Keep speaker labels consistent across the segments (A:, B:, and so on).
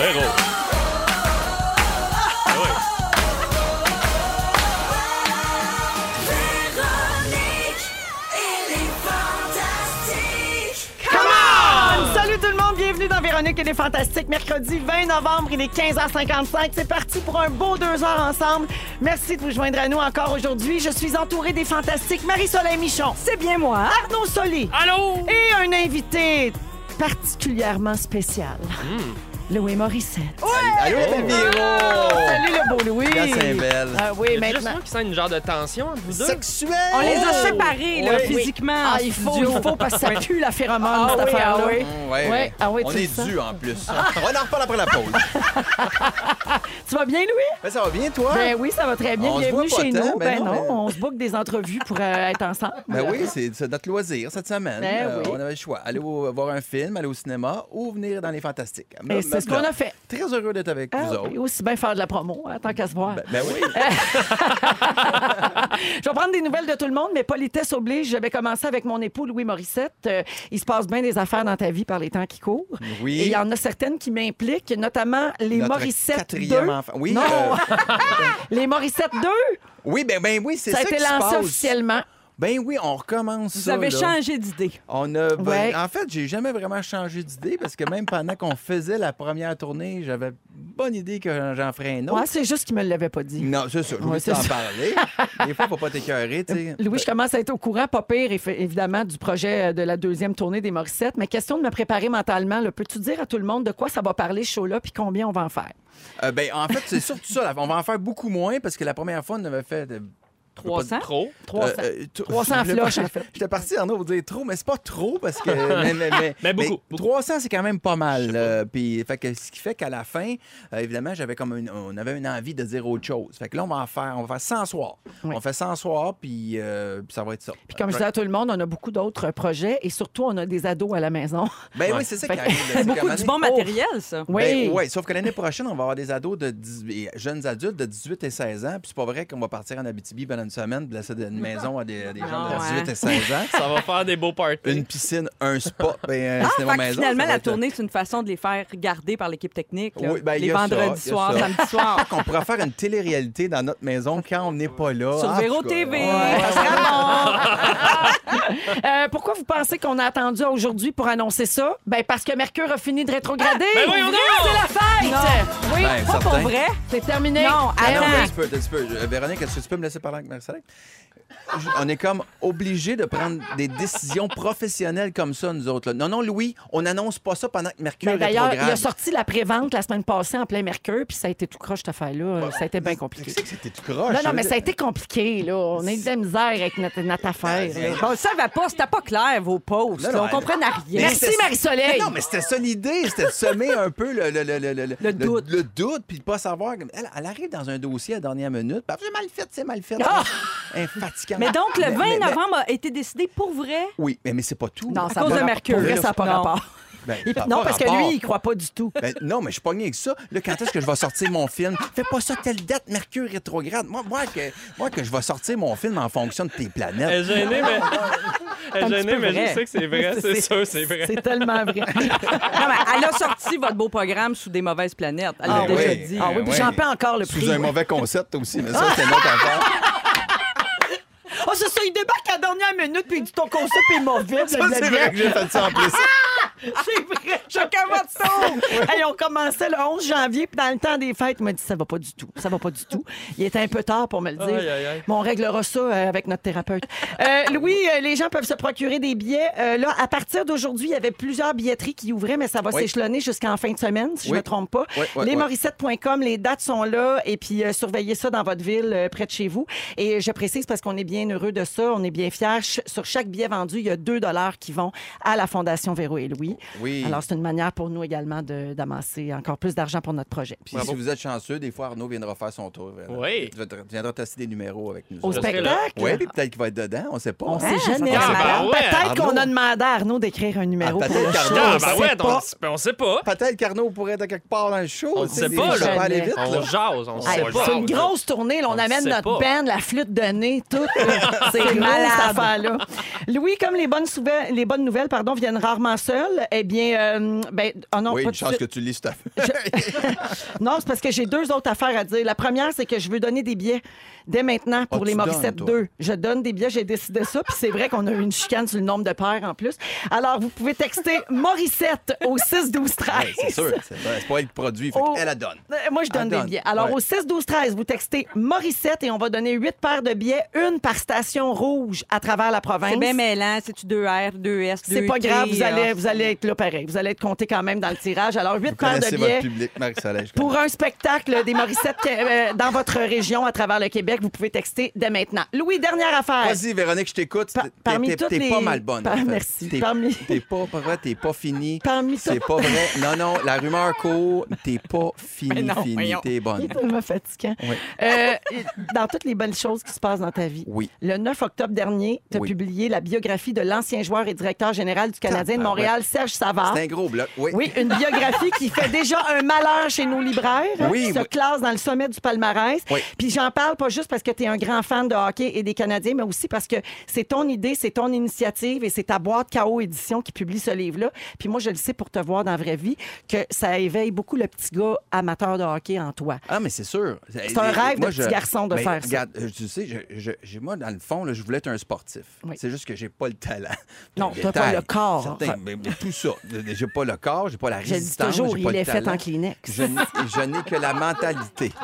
A: Ah.
B: Salut tout le monde, bienvenue dans Véronique et les Fantastiques. Mercredi 20 novembre, il est 15h55. C'est parti pour un beau deux heures ensemble. Merci de vous joindre à nous encore aujourd'hui. Je suis entourée des Fantastiques. Marie-Soleil Michon. C'est bien moi. Arnaud Soli.
A: Allô?
B: Et un invité particulièrement spécial. Louis Morissette.
C: Allô, Véro!
B: Salut le beau Louis.
C: Regarde, c'est belle.
B: Ah oui,
A: Y a
B: maintenant.
A: moi qui sent une genre de tension entre vous deux.
C: Sexuel!
D: On les a
C: Oh!
D: séparés, là,
C: Oui.
D: physiquement.
B: Ah, il faut, il faut parce que ça pue la phéromone,
D: Ah
B: cette
D: oui,
B: affaire-là.
D: ah oui.
C: Mmh, ouais,
B: Ouais. Ah oui,
C: On est dû en plus. On en reparle après la pause.
B: Tu vas bien, Louis?
C: Ben, ça va bien, toi?
B: Ben oui, ça va très bien.
C: On
B: Bienvenue chez nous.
C: ben
B: Ben,
C: non, mais-
B: on se boucle des entrevues pour euh, être ensemble.
C: Ben oui, c'est notre loisir cette semaine.
B: Ben
C: Euh,
B: oui.
C: on avait le choix. Aller voir un film, aller au cinéma ou venir dans les Fantastiques.
B: Et c'est ce qu'on a fait.
C: Très heureux d'être avec
B: Ah
C: vous autres.
B: oui, aussi bien faire de la promo, hein, tant qu'à se voir.
C: Ben, ben oui.
B: Je vais prendre des nouvelles de tout le monde, mais politesse oblige. Je vais commencer avec mon époux Louis Morissette. Euh, il se passe bien des affaires dans ta vie par les temps qui courent.
C: Oui.
B: Et il y en a certaines qui m'impliquent, notamment les
C: Notre
B: Morissette 2.
C: quatrième enfant. Oui,
B: Non.
C: euh,
B: les Morissette 2,
C: oui, ben, ben oui, c'est
B: ça
C: ça,
B: a été lancé officiellement.
C: Ben oui, on recommence
D: Vous
C: ça.
D: avez
C: là.
D: changé d'idée.
C: On a, ben,
B: Ouais.
C: En fait, j'ai jamais vraiment changé d'idée parce que même pendant qu'on faisait la première tournée, j'avais bonne idée que j'en ferais un autre.
B: Ouais, c'est juste qu'il me l'avait pas dit.
C: Non, c'est ça. Je
B: Ouais,
C: voulais
B: c'est
C: t'en
B: ça.
C: parler. Des fois, faut pas t'écœurer, tu sais.
B: Louis, je commence à être au courant, pas pire, eff- évidemment, du projet euh, de la deuxième tournée des Morissettes. Mais question de me préparer mentalement, là, peux-tu dire à tout le monde de quoi ça va parler, ce show-là, puis combien on va en faire?
C: Euh, ben, en fait, c'est surtout ça. là. On va en faire beaucoup moins parce que la première fois, on avait fait. de-
D: 300?
A: Trop.
B: 300.
C: Euh, euh, t-
B: 300
C: j'étais
B: floches, en fait.
C: J'étais parti, Arnaud, vous dire trop, mais c'est pas trop parce que. mais, mais- mais-
A: Mais beaucoup, beaucoup.
C: 300, c'est quand même pas mal. euh, puis, fait que, ce qui fait qu'à la fin, euh, évidemment, j'avais comme une, on avait une envie de dire autre chose. Fait que là, on va en faire, on va faire 100 soirs.
B: Oui.
C: On fait 100 soirs, puis, euh, puis ça va être ça.
B: Puis comme je disais à tout le monde, on a beaucoup d'autres projets et surtout, on a des ados à la maison.
C: Ben oui, c'est ça qui arrive. c'est
D: Beaucoup du bon matériel, ça.
B: Oui.
C: Ben, ouais, sauf que l'année prochaine, on va avoir des ados de 18 et jeunes adultes de 18 et 16 ans. Puis c'est pas vrai qu'on va partir en Abitibi pendant une semaine, puis laisser une maison à des, à des gens de
D: Ah,
C: 18
D: ouais.
C: et 16 ans.
A: Ça va faire des beaux parties.
C: Une piscine, un spa, ben, un
D: Ah,
C: cinéma maison.
D: finalement, la
C: être-
D: tournée, c'est une façon de les faire garder par l'équipe technique. là.
C: Oui, ben,
D: les vendredis soirs, samedi soir.
C: qu'on pourra faire une télé-réalité dans notre maison quand on n'est pas là.
D: Sur
C: En
D: Véro TV.
C: ouais.
D: Ça bon.
B: Euh, pourquoi vous pensez qu'on a attendu aujourd'hui pour annoncer ça? Ben parce que Mercure a fini de rétrograder.
A: Ben voyons donc!
B: C'est la fête! Oui,
C: Ben,
D: Pas pour
C: certain.
D: vrai.
B: c'est terminé.
D: Non,
C: Ah non,
D: Attends.
C: mais tu peux, tu peux. Véronique, est-ce que tu peux me laisser parler avec Marcel? On est comme obligé de prendre des décisions professionnelles comme ça, nous autres. là. Non, non, Louis, on n'annonce pas ça pendant que Mercure
B: Ben, D'ailleurs, il a sorti la prévente la semaine passée en plein Mercure, puis ça a été tout croche, cette affaire-là. Ça a été bien compliqué.
C: C'est que c'était tout croche.
B: Non, non, mais ça a été compliqué, là. On a eu de la misère avec notre, notre affaire.
D: on le savait pas, c'était pas clair, vos posts. Là. on comprenait rien.
B: Merci, Marie-Soleil.
C: Non, mais c'était ça l'idée. C'était de semer un peu le, le, le, le, le,
D: Le doute.
C: Le, doute, puis de pas savoir. comme- Elle, elle arrive dans un dossier à la dernière minute. puis, c'est mal fait, c'est mal fait.
B: Ah!
C: Fatigant.
D: Mais donc, le 20
C: Mais- mais-
D: novembre a été décidé pour vrai?
C: Oui, mais, mais c'est pas tout.
B: Non,
D: À
B: ça
D: cause de. Mercure.
B: Pour vrai, ça n'a pas
D: Non.
B: rapport.
C: Ben,
B: Il- non,
C: pas
B: parce que lui, il croit pas du tout.
C: Ben, non, mais je suis pogné avec ça. Là, quand est-ce que je vais sortir mon film? Fais pas ça telle date, Mercure rétrograde. Moi, moi, que, moi que je vais sortir mon film en fonction de tes
A: Elle
C: planètes.
A: est gênée, mais. Elle est gênée, mais je sais que c'est vrai. C'est sûr, c'est vrai.
B: C'est tellement vrai.
D: Non, mais elle a sorti votre beau programme sous des mauvaises planètes. Elle
B: Ah
D: l'a déjà
C: oui.
D: dit.
B: Ah oui, puis
C: ouais.
B: j'en paie encore le prix.
C: Sous un mauvais concept aussi, mais ça, c'est une autre affaire.
B: Oh, c'est ça, il débarque à la dernière minute, puis il dit ton concept est mauvais.
C: Ça, c'est vrai que j'ai fait ça en plus.
B: C'est vrai, chacun votre tour. Hey, on commençait le 11 janvier, puis dans le temps des fêtes, il m'a dit ça va pas du tout. Ça va pas du tout. Il était un peu tard pour me le dire.
A: Aïe, aïe, aïe.
B: Mais on réglera ça euh, avec notre thérapeute. Euh, Louis, euh, les gens peuvent se procurer des billets. Là, à partir d'aujourd'hui, il y avait plusieurs billetteries qui ouvraient, mais ça va
C: Oui.
B: s'échelonner jusqu'en fin de semaine, si je ne me trompe pas.
C: Oui,
B: les dates sont là, et puis surveillez ça dans votre ville, près de chez vous. Et je précise parce qu'on est bien heureux de ça, on est bien fiers. Ch- Sur chaque billet vendu, il y a 2 dollars qui vont à la Fondation Véro et Louis.
C: Oui.
B: Alors, c'est une manière pour nous également d'amasser encore plus d'argent pour notre projet.
C: Puis si vous êtes chanceux, des fois, Arnaud viendra faire son tour.
A: Oui.
C: Tu viendras tester des numéros avec nous.
B: Au spectacle?
C: Oui, puis peut-être qu'il va être dedans, on sait pas.
B: On
C: hein.
B: sait jamais. Arnaud.
A: malade.
B: Peut-être qu'on a demandé à Arnaud d'écrire un numéro
C: Ah,
B: pour le
C: peut-être
B: show.
A: Ah,
B: sait
A: ben ouais,
B: pas.
A: on, on sait pas.
C: Peut-être qu'Arnaud pourrait être quelque part dans le show.
A: On ne sait pas, là.
C: peut aller vite.
A: On
C: là.
A: jase, on
B: Hey,
A: sait
B: c'est une grosse tournée. là. on,
A: On
B: amène notre
A: pas.
B: band, la flûte de nez, tout. là. c'est malade. Louis, comme les bonnes, les bonnes nouvelles pardon, viennent rarement seules, Eh bien, euh, ben, oh non,
C: oui,
B: pas
C: une chance que tu lis cette affaire.
B: Non, c'est parce que j'ai deux autres affaires à dire. La première, c'est que je veux donner des billets dès maintenant pour
C: Ah,
B: les Morissette
C: donnes, toi.
B: 2. Je donne des billets, j'ai décidé ça, puis c'est vrai qu'on a eu une chicane sur le nombre de paires en plus. Alors, vous pouvez texter Morissette au 6 12 13.
C: Ouais, c'est sûr. C'est c'est pas elle qui produit. Fait
B: Oh.
C: Elle la donne.
B: Euh, Moi, je donne
C: Elle
B: des
C: donne.
B: billets. Alors,
C: Ouais.
B: au 6 12 13 vous textez Morissette et on va donner huit paires de billets, une par station rouge à travers la province.
D: C'est bien mêlant. C'est-tu deux R, deux S, deux
B: C'est pas grave, vous allez,
D: euh,
B: vous allez être là pareil. Vous allez être compté quand même dans le tirage. Alors, huit
C: Vous
B: paires de
C: votre
B: billets.
C: public, Marie-Soleil. je
B: Pour un spectacle des Morissettes euh, dans votre région à travers le Québec, vous pouvez texter dès maintenant. Louis, dernière affaire.
C: Vas-y, Véronique, je t'écoute. T'es-
B: parmi
C: T'es
B: toutes
C: t'es
B: les-
C: pas mal bonne.
B: Par-
C: en fait.
B: merci.
C: T'es
B: Parmi-
C: pas vrai, t'es pas fini.
B: Parmi
C: C'est pas vrai. Non, non, la rumeur court. T'es pas fini,
D: non,
C: fini. T'es bonne.
B: tellement fatigant.
C: Oui.
B: Euh, dans toutes les belles choses qui se passent dans ta vie,
C: Oui.
B: le 9 octobre dernier, tu as
C: Oui.
B: publié la biographie de l'ancien joueur et directeur général du Canadien de. Montréal, Serge Savard.
C: C'est un gros bloc. Oui.
B: Oui, une biographie qui fait déjà un malheur chez nos libraires, hein,
C: Oui,
B: qui se classe dans le sommet du palmarès.
C: Oui.
B: Puis j'en parle pas juste parce que tu es un grand fan de hockey et des Canadiens, mais aussi parce que c'est ton idée, c'est ton initiative et c'est ta boîte KO Édition qui publie ce livre-là. Puis moi, je le sais pour te voir dans la vraie vie que ça éveille beaucoup le petit gars amateur de hockey en toi.
C: Ah, mais c'est sûr.
B: C'est un rêve de petit garçon de faire ça.
C: regarde, euh, tu sais, je, je- moi, dans le fond, là, je voulais être un sportif.
B: Oui.
C: C'est juste que j'ai pas le talent.
B: Non, t'as pas le corps.
C: mais, tout ça. J'ai pas le corps, j'ai pas la
B: Je le dis
C: résistance.
B: toujours,
C: j'ai
B: il est fait en Kleenex.
C: Je, je n'ai que la mentalité.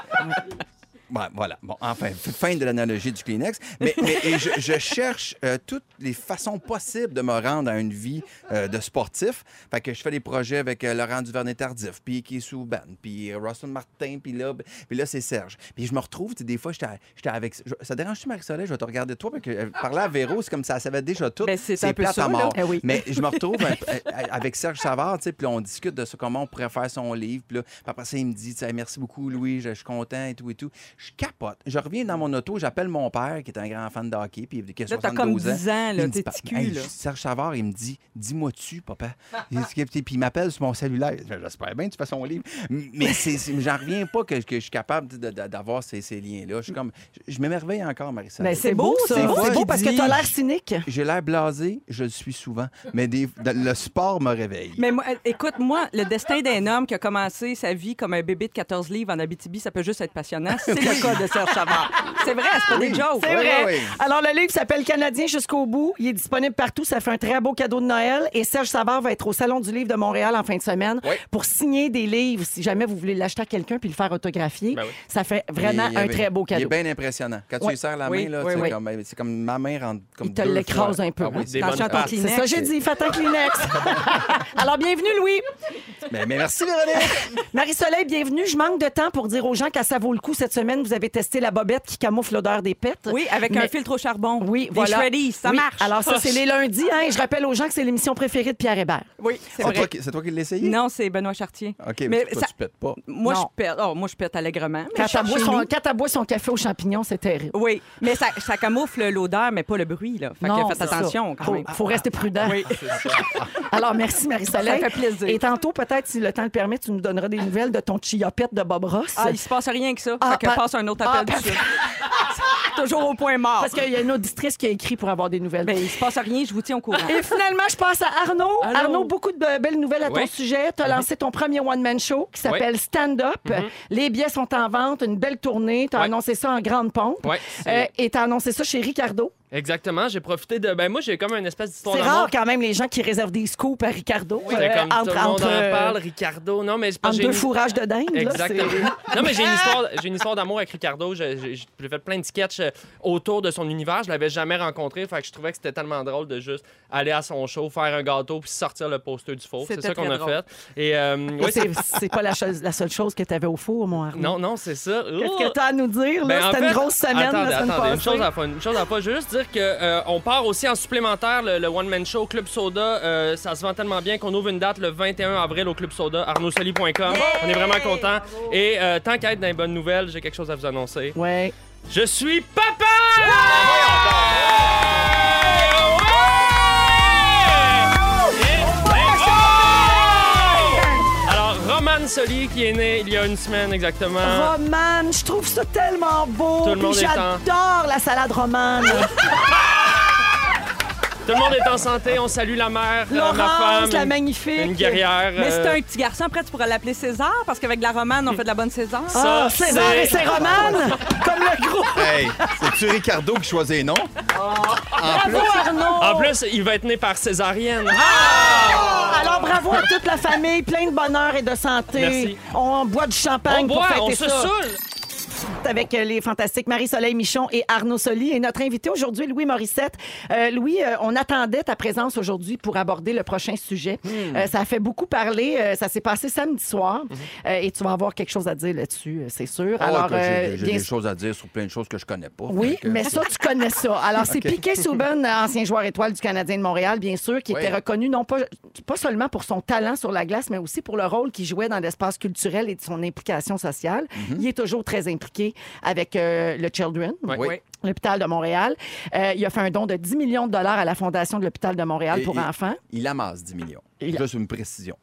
C: Ouais, voilà. Bon, enfin, fin de l'analogie du Kleenex. Mais, mais- et je, je cherche euh, toutes les façons possibles de me rendre à une vie euh, de sportif. Fait que je fais des projets avec euh, Laurent Duvernay-Tardif, puis qui est sous ban, puis euh, Russell Martin, puis là, puis là c'est Serge. Puis je me retrouve, tu sais, des fois, j'étais j'étais avec... je- ça dérange-tu, Marie-Soleil? Je vais te regarder toi, parce que euh, parler à Véro, c'est comme ça, ça savait déjà tout.
D: Ben, c'est un peu
C: plate
D: ça,
C: à mort.
B: Eh oui.
C: Mais je me retrouve euh, avec Serge Savard, tu sais, puis là, on discute de ça, comment on pourrait faire son livre. Puis là, puis après ça, il me dit, tu sais, merci beaucoup, Louis, je, je suis content et tout et tout. Je capote. Je reviens dans mon auto, j'appelle mon père, qui est un grand fan de hockey, puis qui a
D: Là, t'as
C: 72
D: comme
C: ans.
D: 10 ans,
C: Il
D: là, t'es cul,
C: Hey,
D: là.
C: Serge Savard, il me dit, dis-moi-tu, papa. Puis il m'appelle sur mon cellulaire. Je- J'espère bien que tu fais son livre. Mais j'en reviens pas que, que je suis capable d'avoir ces, ces liens-là. Je suis comme, je, je m'émerveille encore, Marissa.
B: Mais c'est beau, ça.
C: C'est
B: beau
C: qui
B: parce que
C: dis-
B: tu as l'air cynique.
C: J'ai l'air blasé, je le suis souvent, mais des- le sport me réveille.
D: Mais moi, euh, écoute, moi, le destin d'un homme qui a commencé sa vie comme un bébé de 14 livres en Abitibi, ça peut juste être passionnant. C'est le cas de Serge Savard. C'est vrai, c'est pas des jokes.
B: C'est
C: Oui,
B: vrai.
C: oui, oui.
B: Alors, le livre s'appelle Canadien jusqu'au bout. Il est disponible partout. Ça fait un très beau cadeau de Noël. Et Serge Savard va être au Salon du Livre de Montréal en fin de semaine
C: Oui.
B: pour signer des livres. Si jamais vous voulez l'acheter à quelqu'un puis le faire autographier,
A: Ben oui.
B: ça fait vraiment
C: Il-
B: un très beau
C: Il est
B: cadeau.
C: bien impressionnant. Quand tu
B: Oui.
C: lui serres la main,
D: Oui,
C: là,
D: oui,
C: tu sais,
D: oui.
C: comme, c'est comme ma main rentre comme
B: Il te
C: deux
B: l'écrase
C: fois.
B: un peu.
C: Ah oui,
A: Des
D: Attention
A: bonnes
D: à ton
A: pattes.
B: C'est ça, j'ai dit. Faites un Kleenex. Alors, bienvenue, Louis.
C: Mais, mais merci, Véronique.
B: Marie-Soleil, bienvenue. Je manque de temps pour dire aux gens qu'à ça vaut le coup cette semaine, vous avez testé la bobette qui camoufle l'odeur des pets.
D: Oui, avec un filtre au charbon.
B: Oui,
D: Des
B: voilà.
D: Shreddies, ça
B: Oui.
D: marche.
B: Alors, ça, c'est les lundis. Hein, et je rappelle aux gens que c'est l'émission préférée de Pierre Hébert.
D: Oui, c'est vrai.
C: toi, qui- c'est toi qui l'as essayé?
D: Non, c'est Benoît Chartier.
C: OK, mais,
D: Mais
C: toi,
D: ça-
C: tu pètes pas.
D: Moi,
B: Non.
D: je pète. Oh, moi, je pète allègrement. mais
B: Quand elle boit son, café aux champignons, c'est terrible.
D: Oui, mais ça, ça camoufle l'odeur, mais pas le bruit. Là. Fait que
B: Non,
D: faites
B: c'est ça.
D: attention quand
B: faut,
D: même.
B: faut rester prudent.
D: Oui.
B: Alors, merci Marie-Soleil.
D: Ça fait plaisir.
B: Et tantôt, peut-être, si le temps le permet, tu nous donneras des nouvelles de ton chiopette de Bob Ross.
D: Ah, il se passe rien que ça.
B: Ah,
D: fait que passe un autre
B: Ah,
D: appel dessus. Toujours au point mort.
B: Parce qu'il y a une auditrice qui a écrit pour avoir des nouvelles.
D: Ben, il se passe rien, je vous tiens au courant.
B: Et finalement, je passe à Arnaud.
A: Allô?
B: Arnaud, beaucoup de be- belles nouvelles à ton
A: Oui.
B: sujet. Tu as lancé ton premier one-man show qui s'appelle Stand Up. Les billets sont en vente, une belle tournée. Tu as annoncé ça en grande pompe. Euh, et tu as annoncé ça chez Ricardo.
A: Exactement, j'ai profité de. Ben, moi, j'ai comme une espèce d'histoire
B: C'est rare quand même les gens qui réservent des scoops à Ricardo.
A: C'est
B: Euh,
A: comme tout le monde en
B: euh,
A: parle, Ricardo. Non, mais c'est pas
B: entre deux
A: une-
B: fourrages de dingue.
A: Exactement. non, mais j'ai une histoire, j'ai une histoire d'amour avec Ricardo. J'ai fait plein de sketchs euh, autour de son univers. Je l'avais jamais rencontré. Fait que je trouvais que c'était tellement drôle de juste aller à son show, faire un gâteau puis sortir le poster du four. C'est ça qu'on a
D: drôle.
A: fait. Et euh, c'est-
B: pas la, chose- la seule chose que tu avais au four, mon Arnaud.
A: non, non, c'est ça.
B: Qu'est-ce que tu as à nous dire?
A: Ben, en
B: C'était une grosse semaine
A: attendez,
B: la semaine
A: attendez, une chose à fois. Une chose à veux juste dire que euh, on part aussi en supplémentaire le, le one man show Club Soda. Euh, ça se vend tellement bien qu'on ouvre une date le 21 avril au Club Soda, arnaudsoli.com. On est vraiment content. Et euh, tant qu'à être dans les bonnes nouvelles, j'ai quelque chose à vous annoncer.
B: Ouais.
A: Je suis papa! Roman Soli, qui est né il y a une semaine exactement.
B: Romane, je trouve ça tellement beau.
A: Tout le monde
B: Puis
A: est en-
B: j'adore la salade romane.
A: Tout le monde est en santé. On salue la mère, euh, ma
B: Laurence,
A: femme,
B: la magnifique.
A: une guerrière.
D: Mais c'est
A: euh,
D: un petit garçon, après, tu pourras l'appeler César, parce qu'avec la romane, on fait de la bonne César.
B: Ah,
A: Ça,
B: César et ses romanes, comme le groupe.
C: Hey, c'est-tu Ricardo qui choisit les noms? En plus,
B: Bravo, Arnaud.
A: En plus, il va être né par césarienne.
B: Ah! Toute la famille, plein de bonheur et de santé.
A: Merci.
B: On boit du champagne
A: on
B: pour
A: boit,
B: fêter
A: on se
B: ça.
A: saoule.
B: Avec euh, les fantastiques Marie-Soleil Michon et Arnaud Soli. Et notre invité aujourd'hui, Louis Morissette. Euh, Louis, euh, on attendait ta présence aujourd'hui pour aborder le prochain sujet.
A: Hmm.
B: Euh, ça a fait beaucoup parler. Ça s'est passé samedi soir.
A: Mhm.
B: Et tu vas avoir quelque chose à dire là-dessus, c'est sûr.
C: Ah,
B: Alors,
C: j'ai-
B: bien
C: des choses à dire sur plein de choses que je connais pas.
B: oui, mais ça, tu connais ça. Alors, c'est. Piquet Souben, ancien joueur étoile du Canadien de Montréal, bien sûr, qui
C: Oui.
B: était reconnu non pas, pas seulement pour son talent sur la glace, mais aussi pour le rôle qu'il jouait dans l'espace culturel et de son implication sociale.
C: Mm-hmm.
B: Il est toujours très impliqué avec euh, le Children.
A: Ouais.
C: Oui.
D: Oui.
B: L'hôpital de Montréal. Euh, il a fait un don de 10 millions de dollars à la Fondation de l'hôpital de Montréal
C: Et-
B: pour
C: et-
B: enfants.
C: Il amasse 10 millions.
B: Il-
C: Juste une précision.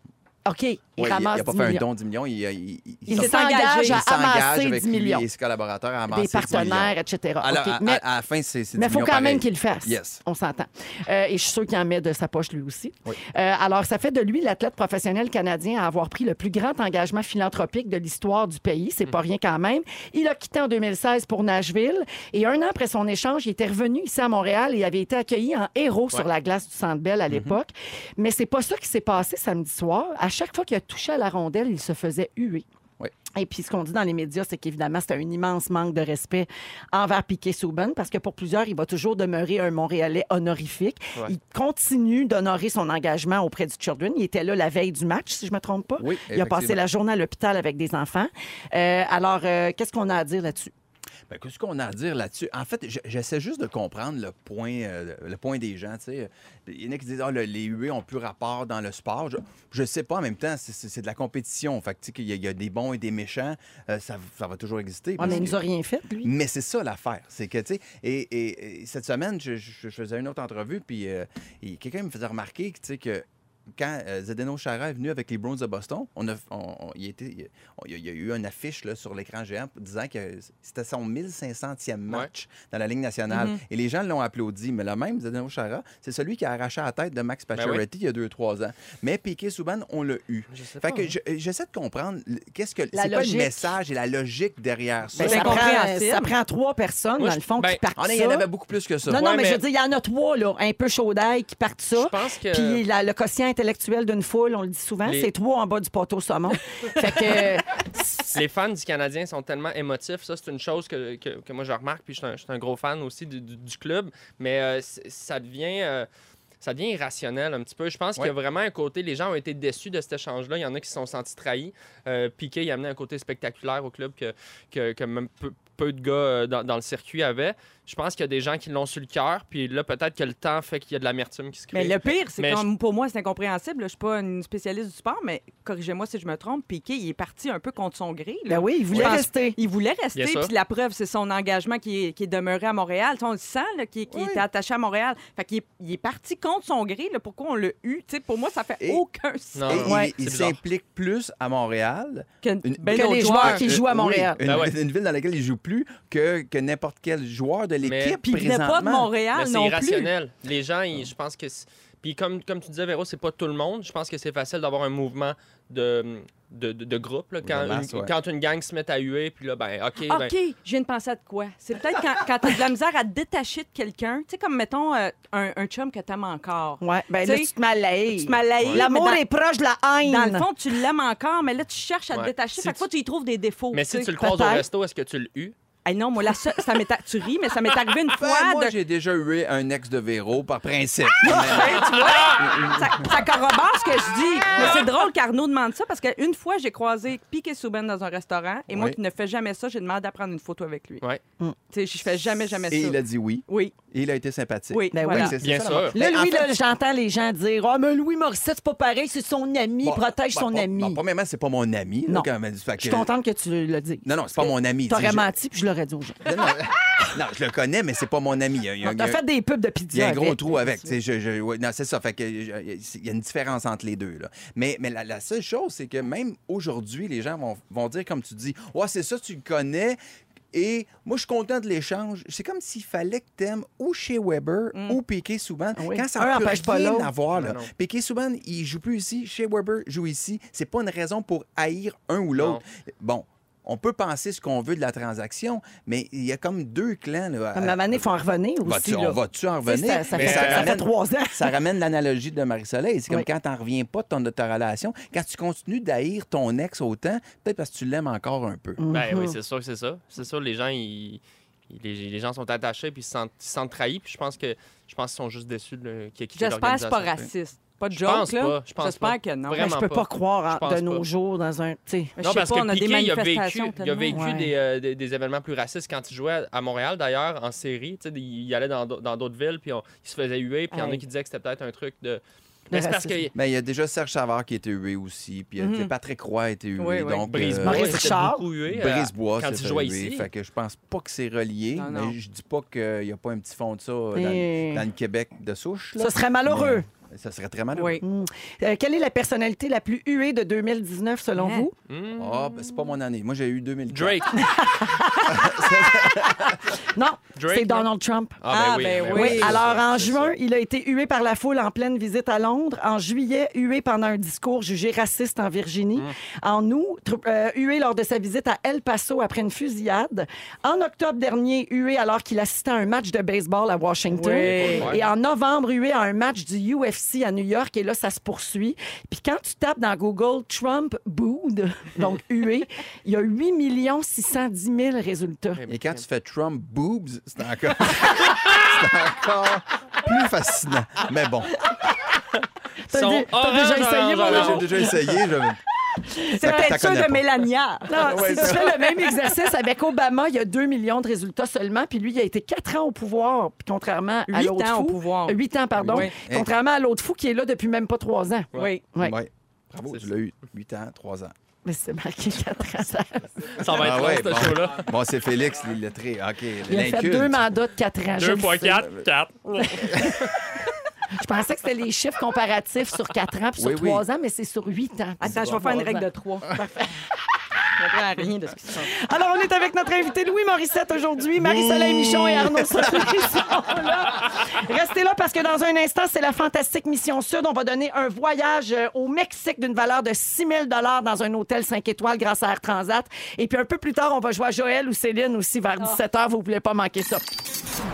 B: OK, il
C: Oui,
B: ramasse
C: il n'a pas
B: 10
C: fait
B: millions.
C: un don de 10 millions. Il, il, il-
B: il à
C: s'engage
B: amasser
C: avec
B: 10
C: lui
B: millions.
C: et ses collaborateurs à amasser
B: Des
C: 10
B: partenaires, etc.
C: Alors, à,
B: mais-
C: à- à la fin, c'est c'est 10
B: Mais il faut
C: millions
B: quand même qu'il le fasse.
C: Yes.
B: On s'entend. Euh, et je suis sûr qu'il en met de sa poche lui aussi.
C: Oui.
B: Euh, alors, ça fait de lui l'athlète professionnel canadien à avoir pris le plus grand engagement philanthropique de l'histoire du pays. C'est pas rien quand même. Il a quitté en 2016 pour Nashville et un an après son échange, il était revenu ici à Montréal et avait été accueilli en héros sur la glace du Centre Bell à l'époque. Mais c'est pas ça qui s'est passé samedi soir. À chaque fois qu'il a touché à la rondelle, il se faisait huer.
C: Oui.
B: Et puis, ce qu'on dit dans les médias, c'est qu'évidemment, c'est un immense manque de respect envers Piquet Souben, parce que pour plusieurs, il va toujours demeurer un Montréalais honorifique.
A: Ouais.
B: Il continue d'honorer son engagement auprès du Children. Il était là la veille du match, si je me trompe pas.
C: Oui,
B: il a passé la journée à l'hôpital avec des enfants. Euh, alors, euh, qu'est-ce qu'on a à dire là-dessus?
C: Ben, Qu'est-ce qu'on a à dire là-dessus? En fait, je- j'essaie juste de comprendre le point, euh, le point des gens. tu sais. Il y en a qui disent ah, le- les huées ont plus rapport dans le sport. Je ne sais pas. En même temps, c'est- de la compétition. Fait qu'il y, a- il y a des bons et des méchants. euh, ça, ça va toujours exister.
B: Mais il
C: que-
B: nous a rien fait, lui.
C: Mais c'est ça l'affaire. C'est que, tu sais, et, et- et cette semaine, je, je- je faisais une autre entrevue, puis euh, quelqu'un me faisait remarquer que, tu sais, que quand euh, Zdeno Chara est venu avec les Browns de Boston, on a, on- on- il, était, il, on- il y a eu une affiche là, sur l'écran géant disant que c'était son 1500e match dans la Ligue nationale. Et les gens l'ont applaudi. Mais le même, Zdeno Chara, c'est celui qui a arraché la tête de Max
A: Ben oui.
C: Pacioretty il y a 2-3 ans. Mais Piquet Souban, on l'a eu.
A: Je sais
C: Fait
A: pas,
C: que
A: hein.
C: je- j'essaie de comprendre le- qu'est-ce que
B: La
C: c'est quoi le message et la logique derrière ça.
B: Ben,
D: C'est
B: ça, prend,
D: incompréhensible.
B: ça prend trois personnes,
A: Moi,
B: dans le fond,
A: ben,
B: qui partent
C: Ah,
B: ça.
C: il y en avait beaucoup plus que ça.
B: Non, non,
A: Ouais,
B: mais,
A: mais-
B: je veux dire, il y en a trois, là, un peu chaud d'ail, qui partent ça.
A: Je pense que-
B: Puis la- le quotient intellectuel d'une foule, on le dit souvent,
A: Les-
B: c'est trois en bas du poteau saumon. fait que.
A: Les fans du Canadien sont tellement émotifs. Ça, c'est une chose que, que, que moi, je remarque. Puis je suis un, je suis un gros fan aussi du, du- du club. Mais euh, ça devient... euh, ça devient irrationnel un petit peu. Je pense qu'il y a vraiment un côté. Les gens ont été déçus de cet échange-là. Il y en a qui se sont sentis trahis. Euh, Piquet, il a amené un côté spectaculaire au club que, que, que même peu, peu de gars euh, dans, dans le circuit avaient. Je pense qu'il y a des gens qui l'ont sur le cœur. Puis là, peut-être que le temps fait qu'il y a de l'amertume qui se crée.
D: Mais le pire, c'est comme pour moi, c'est incompréhensible. Je suis pas une spécialiste du sport, mais corrigez-moi si je me trompe. Piqué, il est parti un peu contre son gré. là.
B: Ben oui, il voulait rester.
D: Il voulait rester, puis la preuve, c'est son engagement qui est, qui est demeuré à Montréal. On le sent,
C: Oui.
D: était attaché à Montréal. Fait qu'il est, il est parti contre son gré. Là. Pourquoi on l'a eu? Pour moi, ça fait
C: Et-
D: aucun sens.
C: Et il-
B: ouais,
C: s'implique plus à Montréal
D: Que,
C: Une-
D: ben
B: que les joueurs qui jouent à
C: oui,
B: Montréal.
C: une,
A: Ben ouais.
C: une ville dans laquelle il joue plus que, que n'importe quel joueur de l'équipe
D: Puis il venait pas de
C: présentement.
D: Montréal
A: Mais c'est
D: non plus.
A: irrationnel. Les gens, ils- je pense que. c'est- Puis comme, comme tu disais, Véro, c'est pas tout le monde. Je pense que c'est facile d'avoir un mouvement de, de, de- de groupe. là. Quand,
C: De masse,
A: une,
C: ouais.
A: quand une gang se met à huer, puis là, ben, OK.
D: OK,
A: ben,
D: je viens de penser à de quoi? C'est peut-être quand, quand t'as de la misère à te détacher de quelqu'un. Tu sais, comme, mettons, euh, un, un chum que t'aimes encore.
B: Ouais, ben
D: Tu
B: là, tu te malailles.
D: Tu te
B: L'amour est proche de la haine.
D: Dans le fond, tu l'aimes encore, mais là, tu cherches à te détacher.
A: Si
D: Fait que fois, tu y trouves des défauts.
A: mais si tu le croises au resto, est-ce que tu le hues?
D: Hey, non, moi, la seule- ça m'est a- tu ris, mais ça m'est arrivé une
C: Ben,
D: fois
C: moi,
D: de.
C: j'ai déjà eu un ex de Véro par principe.
D: Ben, tu vois, ça, ça corrobore ce que je dis. Mais c'est drôle qu'Arnaud demande ça parce qu'une fois, j'ai croisé Piquet Souben dans un restaurant et moi
C: Oui.
D: qui ne fais jamais ça, j'ai demandé à prendre une photo avec lui.
A: Ouais.
D: Tu sais, je fais jamais, jamais
C: Et
D: ça.
C: il a dit oui.
D: Oui,
C: Et il a été sympathique.
D: oui,
B: Ben oui,
D: voilà.
C: c'est
A: Bien
C: ça,
A: sûr.
B: Là,
C: Ben, en
B: Louis,
C: fait-
B: là, j'entends les gens dire Ah, mais Louis Morissette, c'est pas pareil, c'est son ami,
C: Bon,
B: protège
C: bon,
B: son
C: bon,
B: ami.
C: bon, premièrement, c'est pas mon ami. là,
B: Non.
C: quand même. Fait que-
B: Je suis contente que tu le dis.
C: Non, non, c'est pas mon ami.
B: T'aurais menti, puis je l'aurais dit aux gens.
C: je- Non, non, non, je le connais, mais c'est pas mon ami. Il y a- il y a-
B: T'as fait des pubs de pizza.
C: Il y a un gros
B: avec.
C: trou avec. tu sais, Je, je- ouais, non, c'est ça. Fait que, je- il y a une différence entre les deux. Là. Mais, mais la, la seule chose, c'est que même aujourd'hui, les gens vont, vont dire, comme tu dis, Ouais, c'est ça, tu le connais. Et moi, je suis content de l'échange. C'est comme s'il fallait que t'aimes ou chez Weber ou Piqué Souban.
B: Mm. Oui.
C: Quand ça
B: Un
C: peut
B: empêche pas
C: là.
A: Non, non.
C: Piqué Souban, il joue plus ici. Chez Weber joue ici. C'est pas une raison pour haïr un ou l'autre. Bon. On peut penser ce qu'on veut de la transaction, mais il y a comme deux clans. Là,
B: Comme la manée, il faut en revenir aussi.
C: Va-tu-
B: là.
C: on va-tu en
B: Tu
C: revenir?
B: Ça, fait,
A: ça
B: ça fait trois ans.
C: Ça ramène l'analogie de Marie-Soleil. C'est comme
B: Oui.
C: quand t'en reviens pas de, ton, de ta relation, quand tu continues d'haïr ton ex autant, peut-être parce que tu l'aimes encore un peu.
A: Ben
B: Mhm.
A: oui, c'est sûr que c'est ça. C'est sûr, les gens, ils, ils- les, les gens sont attachés puis ils se sentent, ils se sentent trahis. Puis je pense que je pense qu'ils sont juste déçus de, qu'il y ait quitté
D: J'espère que c'est pas raciste. Pas de
A: Je
D: joke,
A: pense
D: là?
A: pas, je pense
D: J'espère
A: pas.
D: que non.
A: Vraiment.
B: Je peux
A: pas.
B: pas croire
A: Je
B: de nos jours dans un. tu sais.
D: Je
A: Non,
D: sais
A: parce
D: pas,
A: que
D: on a des
A: Piqué, il a vécu,
D: manifestations
A: il a vécu
B: Ouais.
A: des, euh, des, des événements plus racistes quand il jouait à Montréal, d'ailleurs, en série. Tu sais, il il allait dans dans d'autres villes, puis on- il se faisait huer, puis il y en a qui disaient que c'était peut-être un truc de... Mais c'est parce que...
C: Mais il y a déjà Serge Savard qui a été hué aussi, puis il y a-
D: Mhm.
C: Patrick Roy a été hué.
D: Oui, oui.
C: Donc,
A: Brisebois,
C: euh,
B: Richard.
A: beaucoup hué. euh,
C: Brisebois,
A: quand il jouait
C: huer.
A: ici.
C: Fait que je pense pas que c'est relié,
D: Non, non.
C: mais je dis pas qu'il n'y a pas un petit fond de ça dans,
B: Et-
C: dans le Québec de souche. là.
B: Ça serait malheureux.
C: Mais ça serait très malheureux.
D: Oui.
B: Mm. Euh, quelle est la personnalité la plus huée de 2019 selon
D: Hein?
B: vous?
A: Hmm.
C: Ah, ben, c'est pas mon année. Moi, j'ai eu 2000.
A: Drake.
B: Non,
A: Drake,
B: c'est
A: non?
B: Donald Trump.
D: Ah, ben oui.
B: Oui,
A: c'est
B: alors
A: ça,
B: en
A: c'est
B: juin,
A: ça.
B: il a été hué par la foule en pleine visite à Londres. En juillet, hué pendant un discours jugé raciste en Virginie.
A: Mmh.
B: En août, tr- euh, hué lors de sa visite à El Paso après une fusillade. En octobre dernier, hué alors qu'il assistait à un match de baseball à Washington.
D: Oui.
B: Et en novembre, hué à un match du UFC à New York. Et là, ça se poursuit. Puis quand tu tapes dans Google Trump booed, donc hué, il y a 8 610 000 résultats.
C: Et quand tu fais Trump boobs, c'est encore, plus fascinant. Mais bon,
B: T'as déjà essayé, mon
C: j'ai déjà essayé. je-
D: Sûr
C: connais
D: de. Mélania.
B: Non, si tu fais le même exercice avec Obama, il y a 2 millions de résultats seulement, puis lui, il a été 4 ans au pouvoir, puis contrairement à
D: Huit
B: l'autre
D: ans
B: fou.
D: au pouvoir.
B: 8 ans, pardon.
D: Oui.
B: Contrairement à l'autre fou qui est là depuis même pas 3 ans.
D: Oui.
B: Oui.
C: Ouais. Bravo, tu
A: ça.
C: l'as eu. 8 ans, 3 ans.
B: Mais c'est marqué 4 ans. ça-
A: Ça va être
C: Ah
A: long,
C: ouais,
A: ce
C: bon.
A: show-là.
C: Bon, c'est Félix, l'illettré. OK,
B: Il a fait deux mandats de 4 ans. je
A: 2
B: le
A: fois
B: sais.
A: 4, 4.
B: Je pensais que c'était les chiffres comparatifs sur 4 ans puis sur
C: Oui, oui.
B: 3 ans, mais c'est sur 8 ans.
D: Attends, je vais faire une règle de trois. Je comprends rien de ce qui se passe.
B: Alors, on est avec notre invité Louis Morissette aujourd'hui, Marie-Soleil Michon et Arnaud Soli sont là. Restez là parce que dans un instant, c'est la fantastique Mission Sud. On va donner un voyage euh, au Mexique d'une valeur de 6 000 dans un hôtel 5 étoiles grâce à Air Transat. Et puis un peu plus tard, on va jouer à Joël ou Céline aussi vers 17 h. Vous ne voulez pas manquer ça.